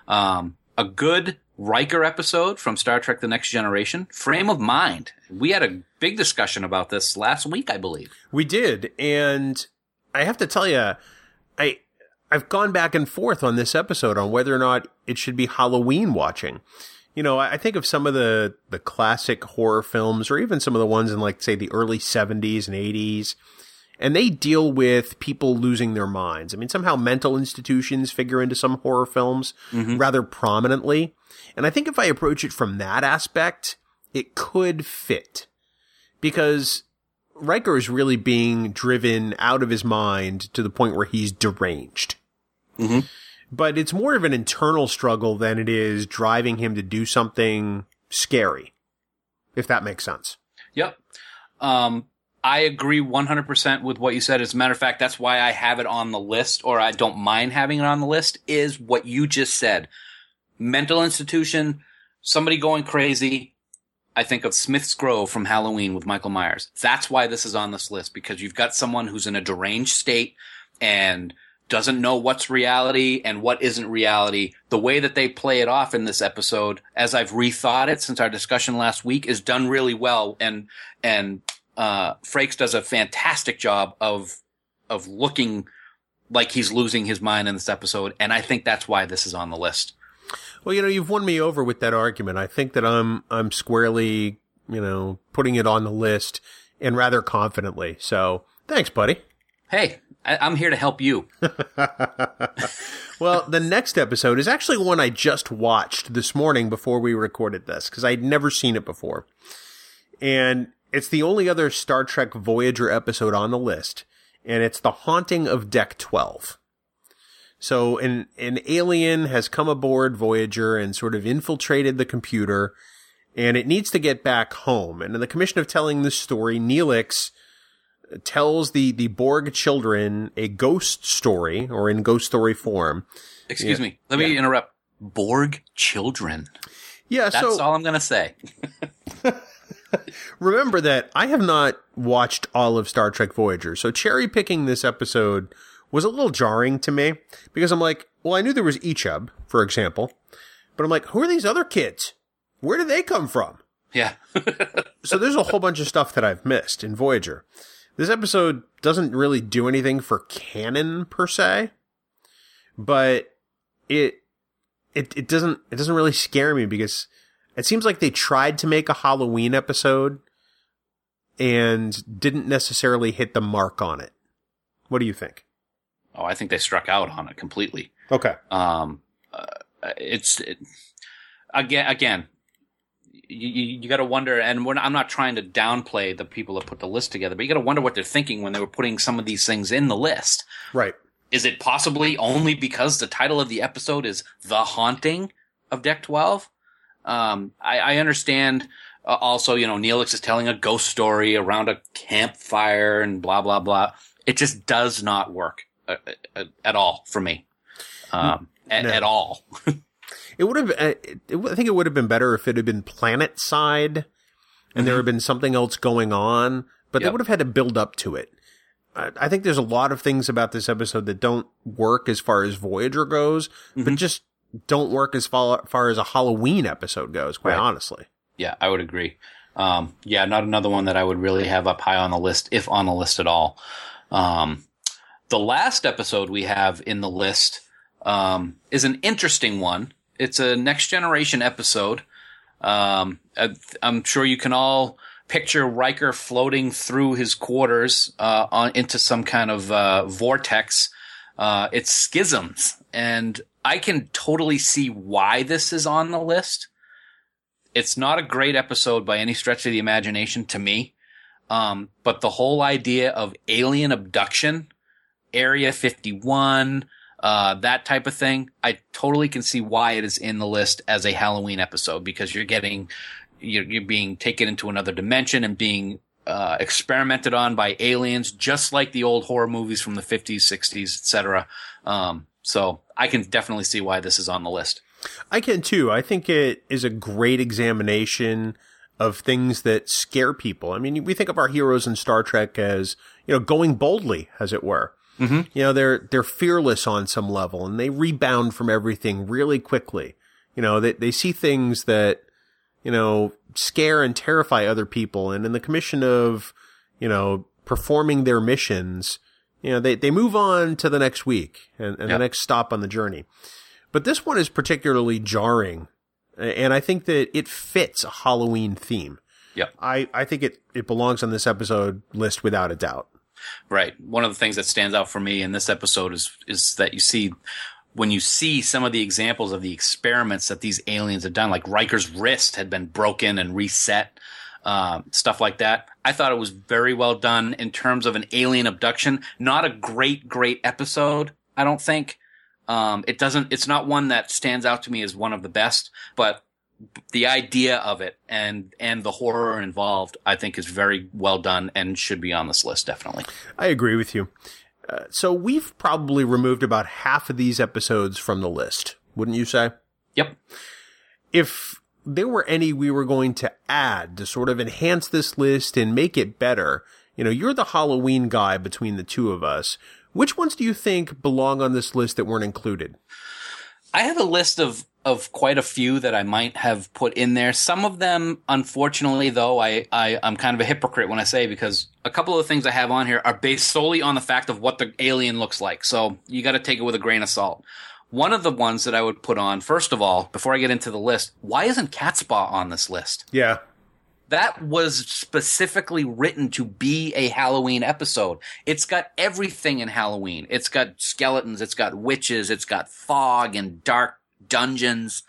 Um, a good Riker episode from Star Trek The Next Generation, Frame of Mind. We had a big discussion about this last week, I believe. We did, and I have to tell you, I I've gone back and forth on this episode on whether or not it should be Halloween watching. You know, I think of some of the the classic horror films, or even some of the ones in like say the early '70s and '80s, and they deal with people losing their minds. I mean, somehow mental institutions figure into some horror films rather prominently, and I think if I approach it from that aspect, it could fit because Riker is really being driven out of his mind to the point where he's deranged. Mhm. But it's more of an internal struggle than it is driving him to do something scary, if that makes sense. Yep. Um, I agree 100% with what you said. As a matter of fact, that's why I have it on the list, or I don't mind having it on the list, is what you just said. Mental institution, somebody going crazy. I think of Smith's Grove from Halloween with Michael Myers. That's why this is on this list, because you've got someone who's in a deranged state and doesn't know what's reality and what isn't reality. The way that they play it off in this episode, as I've rethought it since our discussion last week, is done really well and and uh, Frakes does a fantastic job of of looking like he's losing his mind in this episode, and I think that's why this is on the list. Well, you know, you've won me over with that argument. I think that I'm I'm squarely, you know, putting it on the list and rather confidently. So, thanks, buddy. Hey, I, I'm here to help you. <laughs> Well, the next episode is actually one I just watched this morning before we recorded this because I'd never seen it before. And it's the only other Star Trek Voyager episode on the list, and it's The Haunting of Deck 12. So an, an alien has come aboard Voyager and sort of infiltrated the computer, and it needs to get back home. And in the commission of telling this story, Neelix tells the, the Borg children a ghost story, or in ghost story form. Excuse me. Let me interrupt. Borg children. Yeah, That's so all I'm going to say. <laughs> <laughs> remember that I have not watched all of Star Trek Voyager, so cherry picking this episode was a little jarring to me because I'm like, well, I knew there was Icheb, for example, but I'm like, who are these other kids? Where do they come from? Yeah. <laughs> So there's a whole bunch of stuff that I've missed in Voyager. This episode doesn't really do anything for canon per se, but it it it doesn't it doesn't really scare me because it seems like they tried to make a Halloween episode and didn't necessarily hit the mark on it. What do you think? oh, I think they struck out on it completely. Okay. Um, uh, it's it, again, again, you, you, you got to wonder, and we're not, I'm not trying to downplay the people that put the list together, but you got to wonder what they're thinking when they were putting some of these things in the list. Right. Is it possibly only because the title of the episode is "The Haunting of Deck 12"? Um, I, I understand. Uh, also, you know, Neelix is telling a ghost story around a campfire and blah blah blah. It just does not work uh, uh, at all for me. Um, at, No. at all. <laughs> It would have. uh, It, I think it would have been better if it had been planet side, and there had been something else going on. But they would have had to build up to it. I, I think there's a lot of things about this episode that don't work as far as Voyager goes, but just don't work as far, far as a Halloween episode goes. Quite Right. honestly. Yeah, I would agree. Um, yeah, not another one that I would really have up high on the list, if on the list at all. Um, the last episode we have in the list um, is an interesting one. It's a next generation episode. Um, I- I'm sure you can all picture Riker floating through his quarters uh, on into some kind of uh, vortex. Uh, it's schisms, and I can totally see why this is on the list it's not a great episode by any stretch of the imagination to me. Um, but the whole idea of alien abduction, Area 51, uh, that type of thing, I totally can see why it is in the list as a Halloween episode because you're getting, you're, you're being taken into another dimension and being, uh, experimented on by aliens, just like the old horror movies from the 50s, 60s, etc. Um, so I can definitely see why this is on the list. I can too. I think it is a great examination of things that scare people. I mean, we think of our heroes in Star Trek as, you know, going boldly, as it were. Mm-hmm. You know, they're, they're fearless on some level and they rebound from everything really quickly. You know, they, they see things that, you know, scare and terrify other people. And in the commission of, you know, performing their missions, you know, they, they move on to the next week and, and Yeah. the next stop on the journey. But this one is particularly jarring, and I think that it fits a Halloween theme. Yep. I, I think it, it belongs on this episode list without a doubt. Right. One of the things that stands out for me in this episode is is that you see when you see some of the examples of the experiments that these aliens have done, like Riker's wrist had been broken and reset, um, stuff like that. I thought it was very well done in terms of an alien abduction. Not a great, great episode, I don't think. Um, it doesn't. It's not one that stands out to me as one of the best, but the idea of it and and the horror involved, I think, is very well done and should be on this list definitely. I agree with you. Uh, so we've probably removed about half of these episodes from the list, wouldn't you say? Yep. If there were any we were going to add to sort of enhance this list and make it better, you know, you're the Halloween guy between the two of us. Which ones do you think belong on this list that weren't included? I have a list of of quite a few that I might have put in there. Some of them, unfortunately, though, I, I I'm kind of a hypocrite when I say because a couple of the things I have on here are based solely on the fact of what the alien looks like. So you got to take it with a grain of salt. One of the ones that I would put on, first of all, before I get into the list, why isn't Catspaw on this list? Yeah. that was specifically written to be a Halloween episode. It's got everything in Halloween. It's got skeletons, it's got witches, it's got fog and dark dungeons.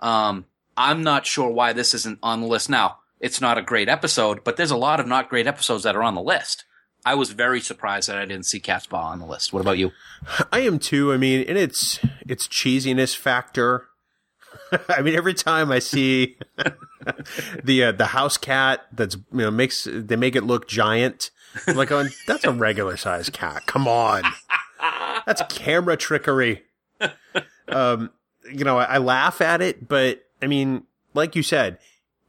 Um, I'm not sure why this isn't on the list. Now, it's not a great episode, but there's a lot of not great episodes that are on the list. I was very surprised that I didn't see Catspaw on the list. What about you? <laughs> I am too. I mean, and its its cheesiness factor. <laughs> I mean, every time I see <laughs> the uh, the house cat that's you know makes they make it look giant. I'm like, oh, that's a regular sized cat. Come on, that's camera trickery. Um, you know, I, I laugh at it, but I mean, like you said,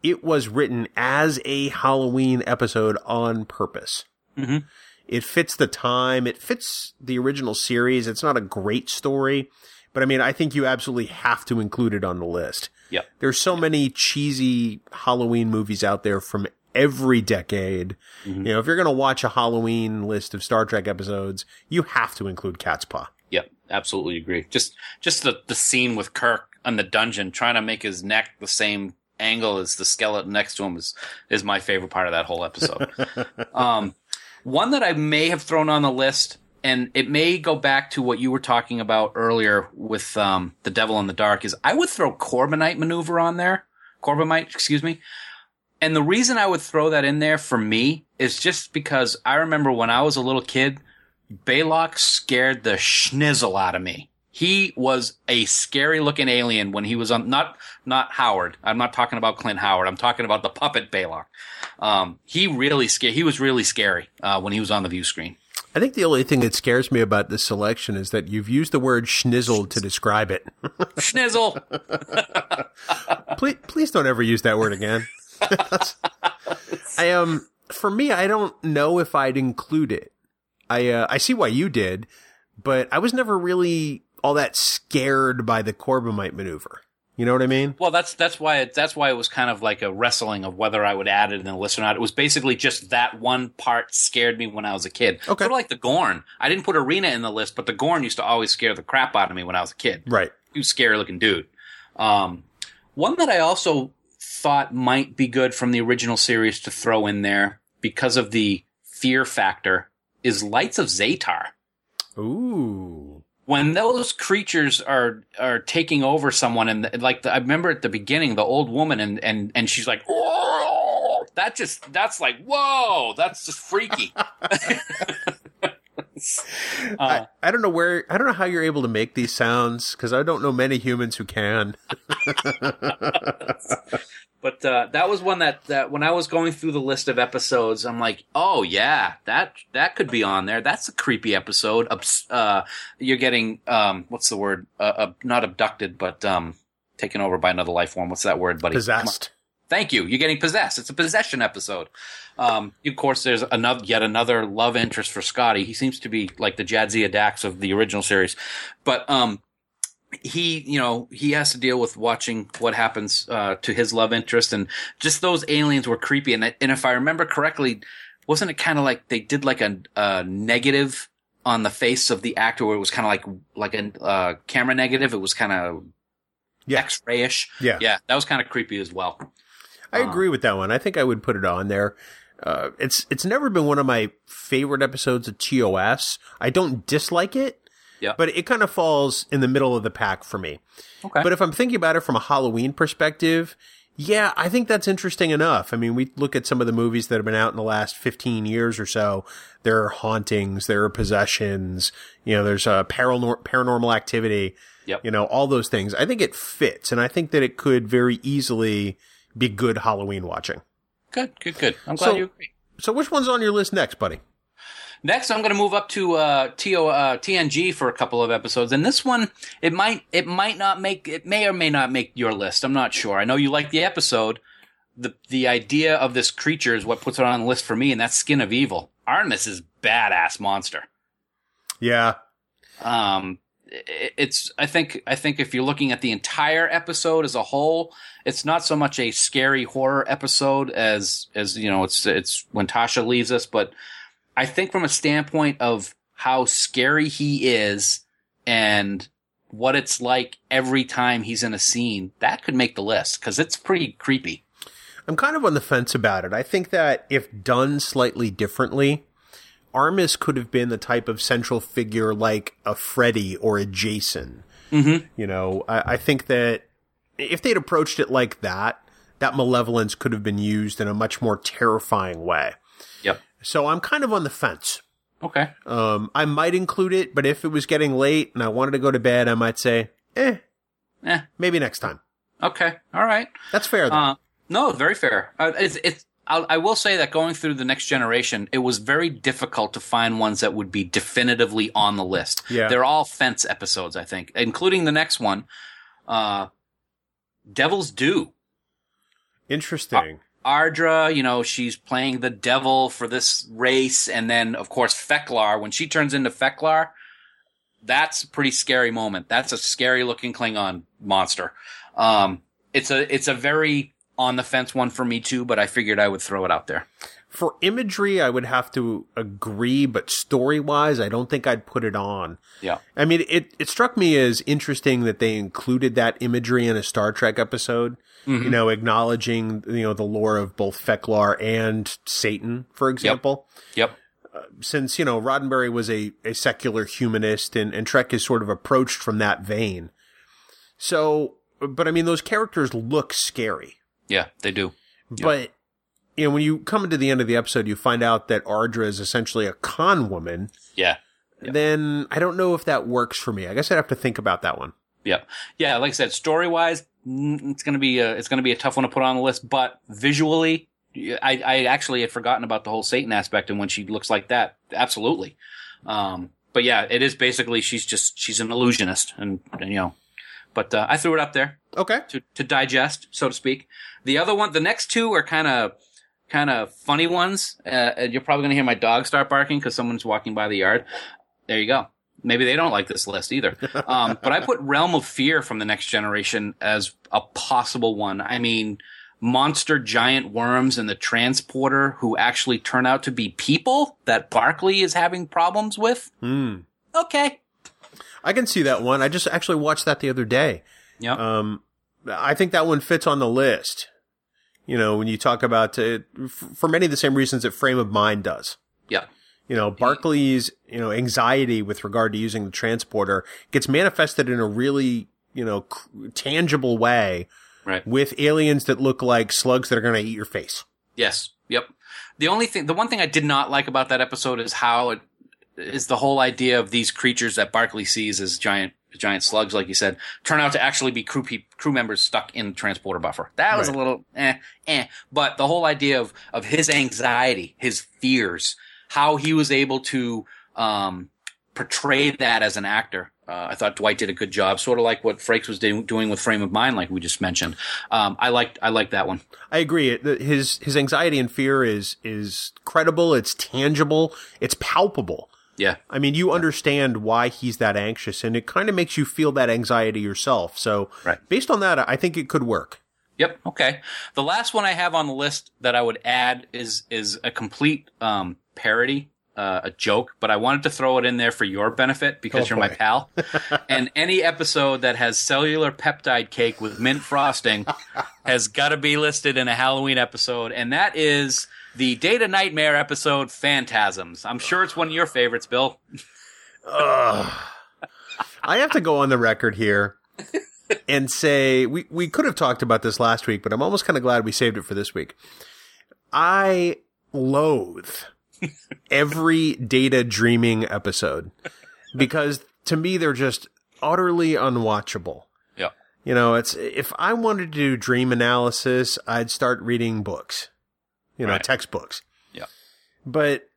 it was written as a Halloween episode on purpose. Mhm. It fits the time. It fits the original series. It's not a great story, but I mean, I think you absolutely have to include it on the list. Yep. There's so many cheesy Halloween movies out there from every decade. You know, if you're going to watch a Halloween list of Star Trek episodes, you have to include Cat's Paw. Yep, absolutely agree. Just just the the scene with Kirk in the dungeon trying to make his neck the same angle as the skeleton next to him is is my favorite part of that whole episode. <laughs> um, one that I may have thrown on the list, and it may go back to what you were talking about earlier with um, the Devil in the Dark, is I would throw Corbinite maneuver on there. Corbomite, excuse me. And the reason I would throw that in there for me is just because I remember when I was a little kid, Balok scared the schnizzle out of me. He was a scary looking alien when he was on, not, not Howard. I'm not talking about Clint Howard. I'm talking about the puppet Balok. Um, he really scared, he was really scary, uh, when he was on the view screen. I think the only thing that scares me about this selection is that you've used the word schnizzle to describe it. <laughs> Schnizzle! <laughs> please, please don't ever use that word again. <laughs> I um, for me, I don't know if I'd include it. I uh, I see why you did, but I was never really all that scared by the Corbomite maneuver. You know what I mean? Well, that's that's why it, that's why it was kind of like a wrestling of whether I would add it in the list or not. It was basically just that one part scared me when I was a kid. Okay. Sort of like the Gorn. I didn't put Arena in the list, but the Gorn used to always scare the crap out of me when I was a kid. Right. You scary looking dude. Um, one that I also thought might be good from the original series to throw in there because of the fear factor is Lights of Zetar Ooh. When those creatures are are taking over someone and like the, I remember at the beginning the old woman and and and she's like that just that's like whoa that's just freaky <laughs> uh, I, I don't know where I don't know how you're able to make these sounds because I don't know many humans who can. <laughs> but uh, that was one that that when I was going through the list of episodes I'm like oh yeah that that could be on there that's a creepy episode uh, you're getting um what's the word uh, uh, not abducted but um taken over by another life form what's that word buddy Possessed. Thank you. You're getting possessed. It's a possession episode. Um, of course, there's another yet another love interest for Scotty. He seems to be like the Jadzia Dax of the original series, but um, he, you know, he has to deal with watching what happens uh, to his love interest, and just those aliens were creepy. And and if I remember correctly, wasn't it kind of like they did like a, a negative on the face of the actor, where it was kind of like like a uh, camera negative? It was kind of Yeah. X-rayish. Yeah. yeah, that was kind of creepy as well. I agree with that one. I think I would put it on there. Uh, it's it's never been one of my favorite episodes of TOS. I don't dislike it, Yeah. but it kind of falls in the middle of the pack for me. Okay. But if I'm thinking about it from a Halloween perspective, yeah, I think that's interesting enough. I mean, we look at some of the movies that have been out in the last 15 years or so. There are hauntings, there are possessions, you know, there's a paranor- paranormal activity, Yep. you know, all those things. I think it fits, and I think that it could very easily be good Halloween watching. Good, good, good. I'm glad So- you agree. So, which one's on your list next, buddy? Next, I'm going to move up to uh, TO, uh, TNG for a couple of episodes, and this one it might it might not make it may or may not make your list. I'm not sure. I know you like the episode. the The idea of this creature is what puts it on the list for me, and that's Skin of Evil. Artemis is badass monster. Yeah, Um, it's I think I think if you're looking at the entire episode as a whole, it's not so much a scary horror episode as as you know it's it's when Tasha leaves us, but I think from a standpoint of how scary he is and what it's like every time he's in a scene, that could make the list because it's pretty creepy. I'm kind of on the fence about it. I think that if done slightly differently, Armus could have been the type of central figure like a Freddy or a Jason. Mm-hmm. You know, I, I think that if they'd approached it like that, that malevolence could have been used in a much more terrifying way. So I'm kind of on the fence. Okay. Um, I might include it, but if it was getting late and I wanted to go to bed, I might say, eh, Eh. maybe next time. Okay. All right. That's fair though. Uh, no, very fair. Uh, it's, it's, I'll, I will say that going through the next generation, it was very difficult to find ones that would be definitively on the list. Yeah. They're all fence episodes, I think, including the next one, uh, Devil's Due. Interesting. Ardra, you know, she's playing the devil for this race, and then of course Fek'lhr. When she turns into Fek'lhr, that's a pretty scary moment. That's a scary looking Klingon monster. Um, it's a it's a very on the fence one for me too, but I figured I would throw it out there. For imagery, I would have to agree, but story wise, I don't think I'd put it on. Yeah. I mean, it, it struck me as interesting that they included that imagery in a Star Trek episode, you mm-hmm. know, acknowledging, you know, the lore of both Fek'lhr and Satan, for example. Yep. Uh, since, you know, Roddenberry was a, a secular humanist and, and Trek is sort of approached from that vein. So, but I mean, those characters look scary. Yeah, they do. But you know, when you come into the end of the episode, you find out that Ardra is essentially a con woman. Yeah. Then I don't know if that works for me. I guess I'd have to think about that one. Yeah. Yeah. Like I said, story wise, it's gonna be a, it's gonna be a tough one to put on the list, but visually, I, I actually had forgotten about the whole Satan aspect, and when she looks like that, absolutely. Um, but yeah, it is basically she's just she's an illusionist, and, and you know, but uh, I threw it up there Okay. to to digest, so to speak. The other one, the next two are kind of kind of funny ones. Uh, and you're probably gonna hear my dog start barking because someone's walking by the yard. There you go. Maybe they don't like this list either. Um, but I put Realm of Fear from the Next Generation as a possible one. I mean, monster giant worms and the transporter who actually turn out to be people that Barclay is having problems with. Hmm. Okay. I can see that one. I just actually watched that the other day. Yep. Um, I think that one fits on the list. You know, when you talk about it, for many of the same reasons that Frame of Mind does. yeah. You know, Barclay's, you know, anxiety with regard to using the transporter gets manifested in a really, you know, tangible way Right. with aliens that look like slugs that are going to eat your face. Yes. Yep. The only thing, the one thing I did not like about that episode is how it is the whole idea of these creatures that Barclay sees as giant, giant slugs, like you said, turn out to actually be crew pe- crew members stuck in the transporter buffer. That was Right. a little eh, eh. But the whole idea of of his anxiety, his fears, how he was able to um, portray that as an actor. Uh, I thought Dwight did a good job, sort of like what Frakes was do- doing with Frame of Mind, like we just mentioned. Um, I liked, I liked that one. I agree. His his anxiety and fear is is credible. It's tangible. It's palpable. Yeah. I mean, you understand why he's that anxious, and it kind of makes you feel that anxiety yourself. So, Right. based on that, I think it could work. Yep. Okay. The last one I have on the list that I would add is is a complete um, parody, uh, a joke, but I wanted to throw it in there for your benefit because Oh, you're my pal. <laughs> and any episode that has cellular peptide cake with mint frosting has got to be listed in a Halloween episode, and that is the Data Nightmare episode Phantasms. I'm sure it's one of your favorites, Bill. I have to go on the record here and say we, we could have talked about this last week, but I'm almost kind of glad we saved it for this week. I loathe every data dreaming episode because to me they're just utterly unwatchable. Yeah. You know, it's if I wanted to do dream analysis, I'd start reading books. You know, Right. textbooks. Yeah. But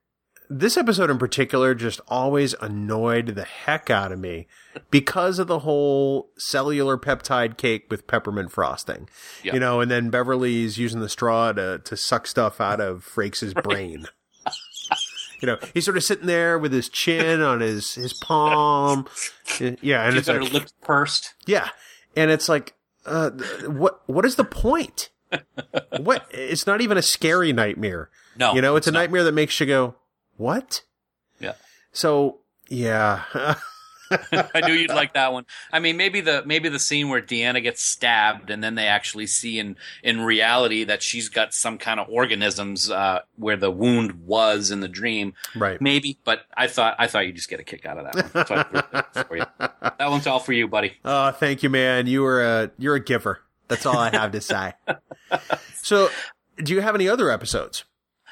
this episode in particular just always annoyed the heck out of me because of the whole cellular peptide cake with peppermint frosting. You know, and then Beverly's using the straw to, to suck stuff out of Frakes' brain. You know, he's sort of sitting there with his chin on his his palm. Yeah, and She's it's like, lips pursed. yeah, and it's like, uh, what what is the point? what? It's not even a scary nightmare. No, you know, it's, a not. nightmare that makes you go, what? Yeah. So yeah, <laughs> <laughs> I knew you'd like that one. I mean, maybe the maybe the scene where Deanna gets stabbed, and then they actually see in in reality that she's got some kind of organisms uh, where the wound was in the dream. right. Maybe, but I thought I thought you'd just get a kick out of that one. That for you. <laughs> That one's all for you, buddy. Oh, thank you, man. You were a you're a giver. That's all I have to say. <laughs> So, do you have any other episodes?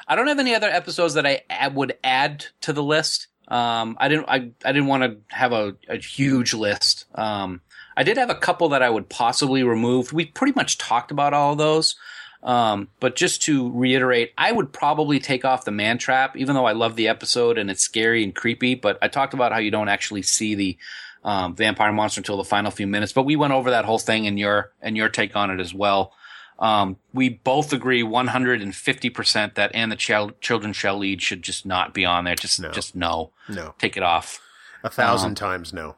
I don't have any other episodes that I would add to the list. Um, I didn't. I I didn't want to have a, a huge list. Um, I did have a couple that I would possibly remove. We pretty much talked about all of those. Um, but just to reiterate, I would probably take off the man trap, even though I love the episode and it's scary and creepy. But I talked about how you don't actually see the um, vampire monster until the final few minutes. But we went over that whole thing and your and your take on it as well. Um, we both agree 150% that and the Chil- children shall lead should just not be on there. Just No. just no, No, take it off. a thousand Um, times no.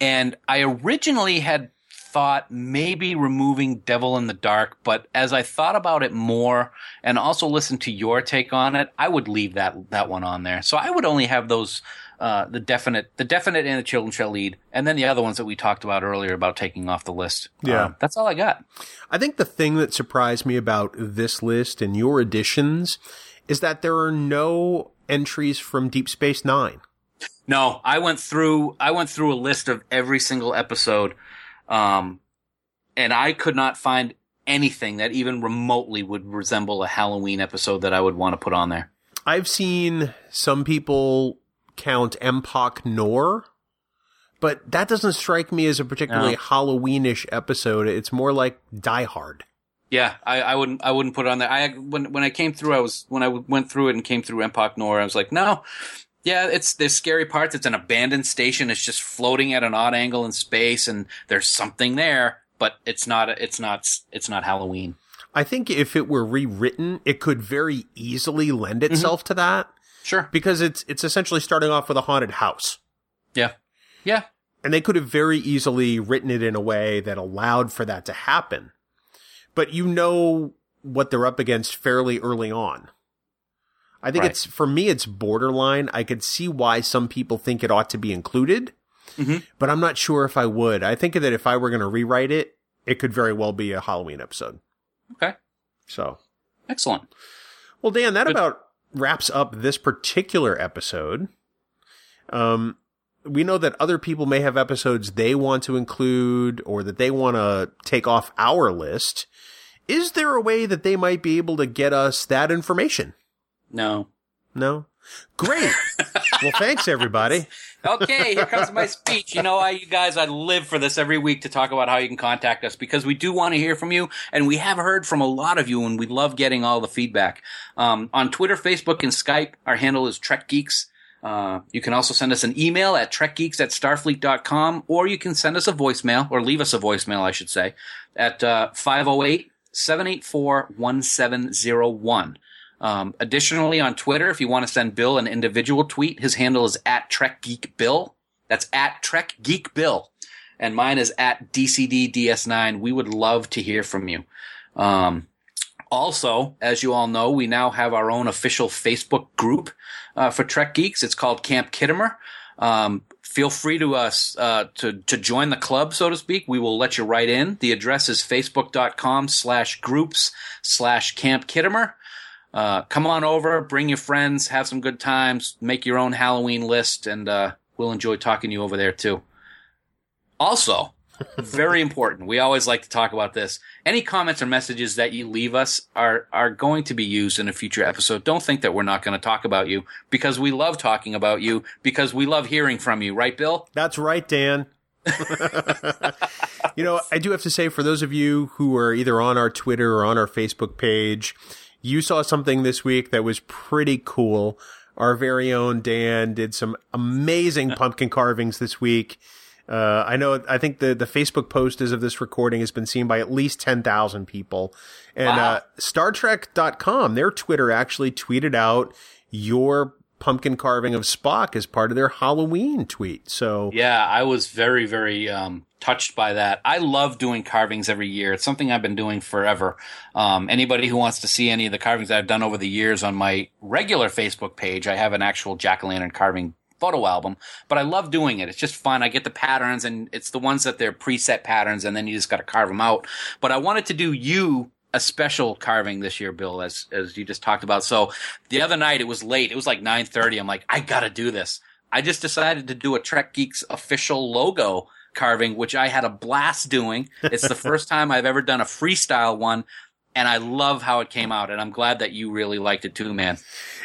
And I originally had thought maybe removing Devil in the Dark, but as I thought about it more and also listened to your take on it, I would leave that that one on there. So I would only have those uh, the definite the definite and the children shall lead, and then the other ones that we talked about earlier about taking off the list. Yeah. Um, that's all I got. I think the thing that surprised me about this list and your additions is that there are no entries from Deep Space Nine. No, I went through I went through a list of every single episode, um, and I could not find anything that even remotely would resemble a Halloween episode that I would want to put on there. I've seen some people count Empok Nor, but that doesn't strike me as a particularly No. Halloweenish episode. It's more like Die Hard. Yeah, I, I wouldn't I wouldn't put it on there. I when when I came through, I was when I went through it and came through Empok Nor, I was like, no. Yeah, it's there's scary parts. It's an abandoned station. It's just floating at an odd angle in space, and there's something there, but it's not. It's not. It's not Halloween. I think if it were rewritten, it could very easily lend Mm-hmm. itself to that Sure. because it's it's essentially starting off with a haunted house. Yeah. Yeah. And they could have very easily written it in a way that allowed for that to happen. But you know what they're up against fairly early on. I think Right. it's, for me, it's borderline. I could see why some people think it ought to be included, Mhm. but I'm not sure if I would. I think that if I were going to rewrite it, it could very well be a Halloween episode. Okay. So, Excellent. well, Dan, that Good. about wraps up this particular episode. Um, we know that other people may have episodes they want to include or that they want to take off our list. Is there a way that they might be able to get us that information? No. No? Great. <laughs> well, thanks, everybody. Okay, here comes my speech. You know, I, you guys, I live for this every week to talk about how you can contact us because we do want to hear from you, and we have heard from a lot of you, and we love getting all the feedback. Um, on Twitter, Facebook, and Skype, our handle is Trek Geeks. Uh, you can also send us an email at trekgeeks at starfleet.com, or you can send us a voicemail, or leave us a voicemail, I should say, at uh, 508 784 1701. Um, additionally, on Twitter, if you want to send Bill an individual tweet, his handle is at Trek Geek Bill. That's at Trek Geek Bill. And mine is at DCDDS9. We would love to hear from you. Um, also, as you all know, we now have our own official Facebook group uh, for Trek Geeks. It's called Camp Khitomer. Um, feel free to us uh, to to join the club, so to speak. We will let you right in. The address is facebook.com slash groups slash Camp Khitomer. Uh, come on over, bring your friends, have some good times, make your own Halloween list, and uh, we'll enjoy talking to you over there too. Also, <laughs> very important. We always like to talk about this. Any comments or messages that you leave us are are going to be used in a future episode. Don't think that we're not going to talk about you because we love talking about you because we love hearing from you, right, Bill? That's right, Dan. <laughs> you know, I do have to say, for those of you who are either on our Twitter or on our Facebook page, you saw something this week that was pretty cool. Our very own Dan did some amazing pumpkin carvings this week. Uh, I know, I think the, the Facebook post as of this recording has been seen by at least 10,000 people. And, Wow. uh, Star Trek.com, their Twitter actually tweeted out your pumpkin carving of Spock as part of their Halloween tweet. So Yeah, I was very, very um, touched by that. I love doing carvings every year. It's something I've been doing forever. Um, anybody who wants to see any of the carvings I've done over the years on my regular Facebook page, I have an actual jack o' lantern carving photo album. But I love doing it. It's just fun. I get the patterns, and it's the ones that they're preset patterns, and then you just got to carve them out. But I wanted to do you a special carving this year, Bill, as as you just talked about. So the other night it was late. It was like nine thirty. I'm like, I gotta do this. I just decided to do a Trek Geeks official logo carving, which I had a blast doing. It's the <laughs> first time I've ever done a freestyle one, and I love how it came out. And I'm glad that you really liked it too, man.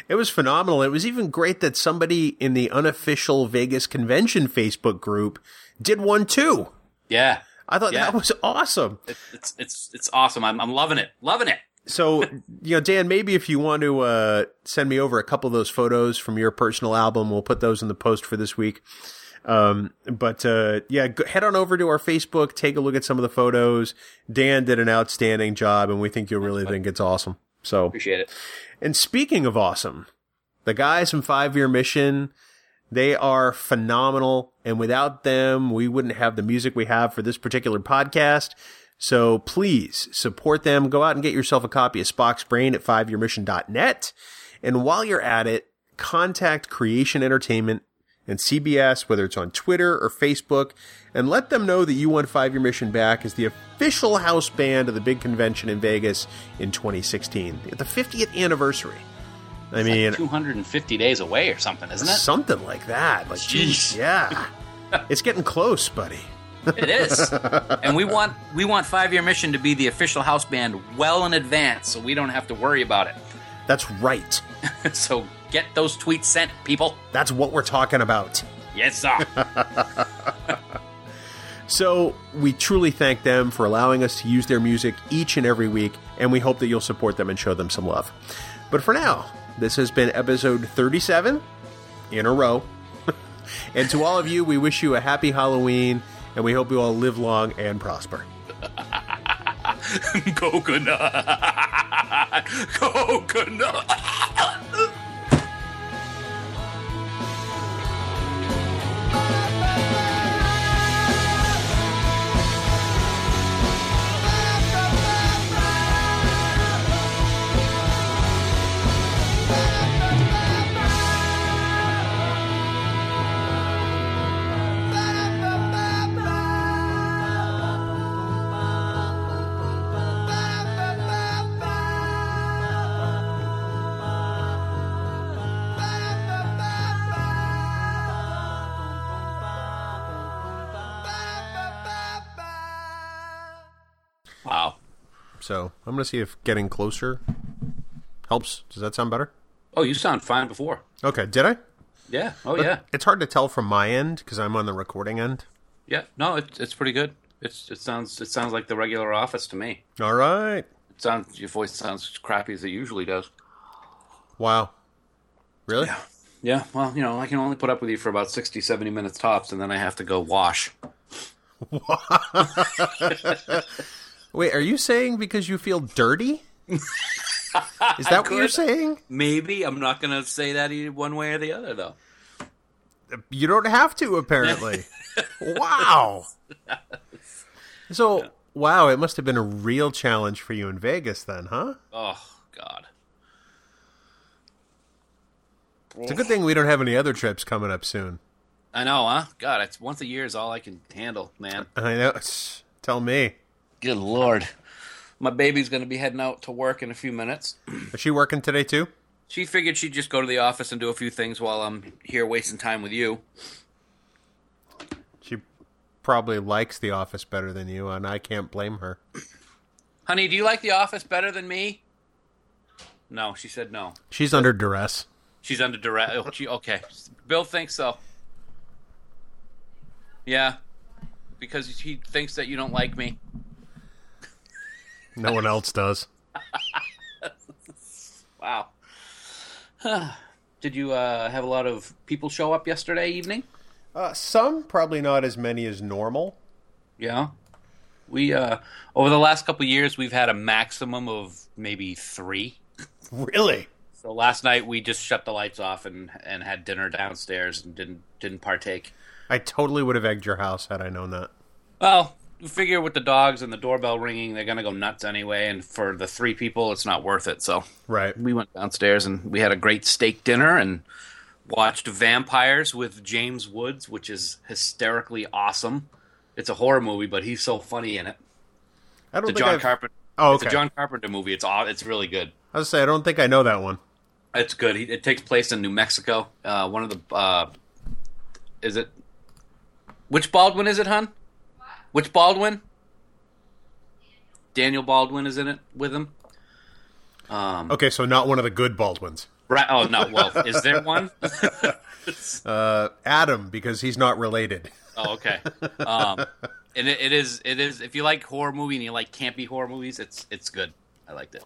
it was phenomenal. It was even great that somebody in the unofficial Vegas convention Facebook group did one too. Yeah, I thought Yeah. that was awesome. it's it's it's awesome. I'm I'm loving it, loving it. So, <laughs> you know, Dan, maybe if you want to uh, send me over a couple of those photos from your personal album, we'll put those in the post for this week. Um, but uh, yeah, go, head on over to our Facebook, take a look at some of the photos. Dan did an outstanding job, and we think you'll really think it's awesome. So, Appreciate it. and speaking of awesome, the guys from Five Year Mission, they are phenomenal. And without them, we wouldn't have the music we have for this particular podcast. So please support them. Go out and get yourself a copy of Spock's Brain at fiveyearmission.net. And while you're at it, contact Creation Entertainment and CBS, whether it's on Twitter or Facebook, and let them know that you want Five Year Mission back as the official house band of the big convention in Vegas in 2016, at the 50th anniversary. I mean, 250 days away or something, isn't it? something like that. Like, Jeez. yeah, <laughs> it's getting close, buddy. It is, <laughs> and we want we want Five Year Mission to be the official house band well in advance, so we don't have to worry about it. That's right. <laughs> so get those tweets sent, people. That's what we're talking about. Yes, sir. <laughs> So we truly thank them for allowing us to use their music each and every week, and we hope that you'll support them and show them some love. But for now, this has been episode 37 in a row. <laughs> and to all of you, we wish you a happy Halloween, and we hope you all live long and prosper. <laughs> Coconut. Coconut. I'm going to see if getting closer helps. Does that sound better? Oh, you sound fine before. Okay, did I? Yeah. Oh, yeah. It's hard to tell from my end because I'm on the recording end. Yeah. No, it's it's pretty good. It's it sounds it sounds like the regular office to me. All right. It sounds your voice sounds as crappy as it usually does. Wow. Really? Yeah, well, you know, I can only put up with you for about 60, 70 minutes tops, and then I have to go wash. <laughs> <laughs> <laughs> Wait, are you saying because you feel dirty? <laughs> Is that what you're saying? Maybe I'm not going to say that either one way or the other, though. You don't have to, apparently. <laughs> wow. <laughs> So, wow, it must have been a real challenge for you in Vegas then, huh? Oh God. It's a good thing we don't have any other trips coming up soon. I know, huh? God, it's once a year is all I can handle, man. I know. Tell me. Good lord. My baby's going to be heading out to work in a few minutes. Is she working today too? She figured she'd just go to the office and do a few things while I'm here wasting time with you. She probably likes the office better than you, and I can't blame her. Honey, do you like the office better than me? No, she said no. She's under duress. She's under duress. Oh, she, okay. Bill thinks so. Yeah. Because he thinks that you don't like me. No one else does. <laughs> Wow. <sighs> Did you uh, have a lot of people show up yesterday evening? Uh, some, probably not as many as normal. Yeah. We uh over the last couple years we've had a maximum of maybe 3. Really? So last night we just shut the lights off and and had dinner downstairs and didn't didn't partake. I totally would have egged your house had I known that. Well, you figure with the dogs and the doorbell ringing, they're gonna go nuts anyway. And for the three people, it's not worth it. So Right. we went downstairs and we had a great steak dinner and watched Vampires with James Woods, which is hysterically awesome. It's a horror movie, but he's so funny in it. I don't It's a John I've- Carpenter. Oh, It's a John Carpenter movie. It's aw- it's really good. I was say I don't think I know that one. It's good. It takes place in New Mexico. Uh, one of the uh, is it which Baldwin is it, hun? Which Baldwin? Daniel Baldwin is in it with him. Um, Okay, so not one of the good Baldwins. right. Oh no. Well, is there one? <laughs> Uh, Adam, because he's not related. oh, okay. Um, and it, it is. It is. If you like horror movie and you like campy horror movies, it's it's good. I liked it.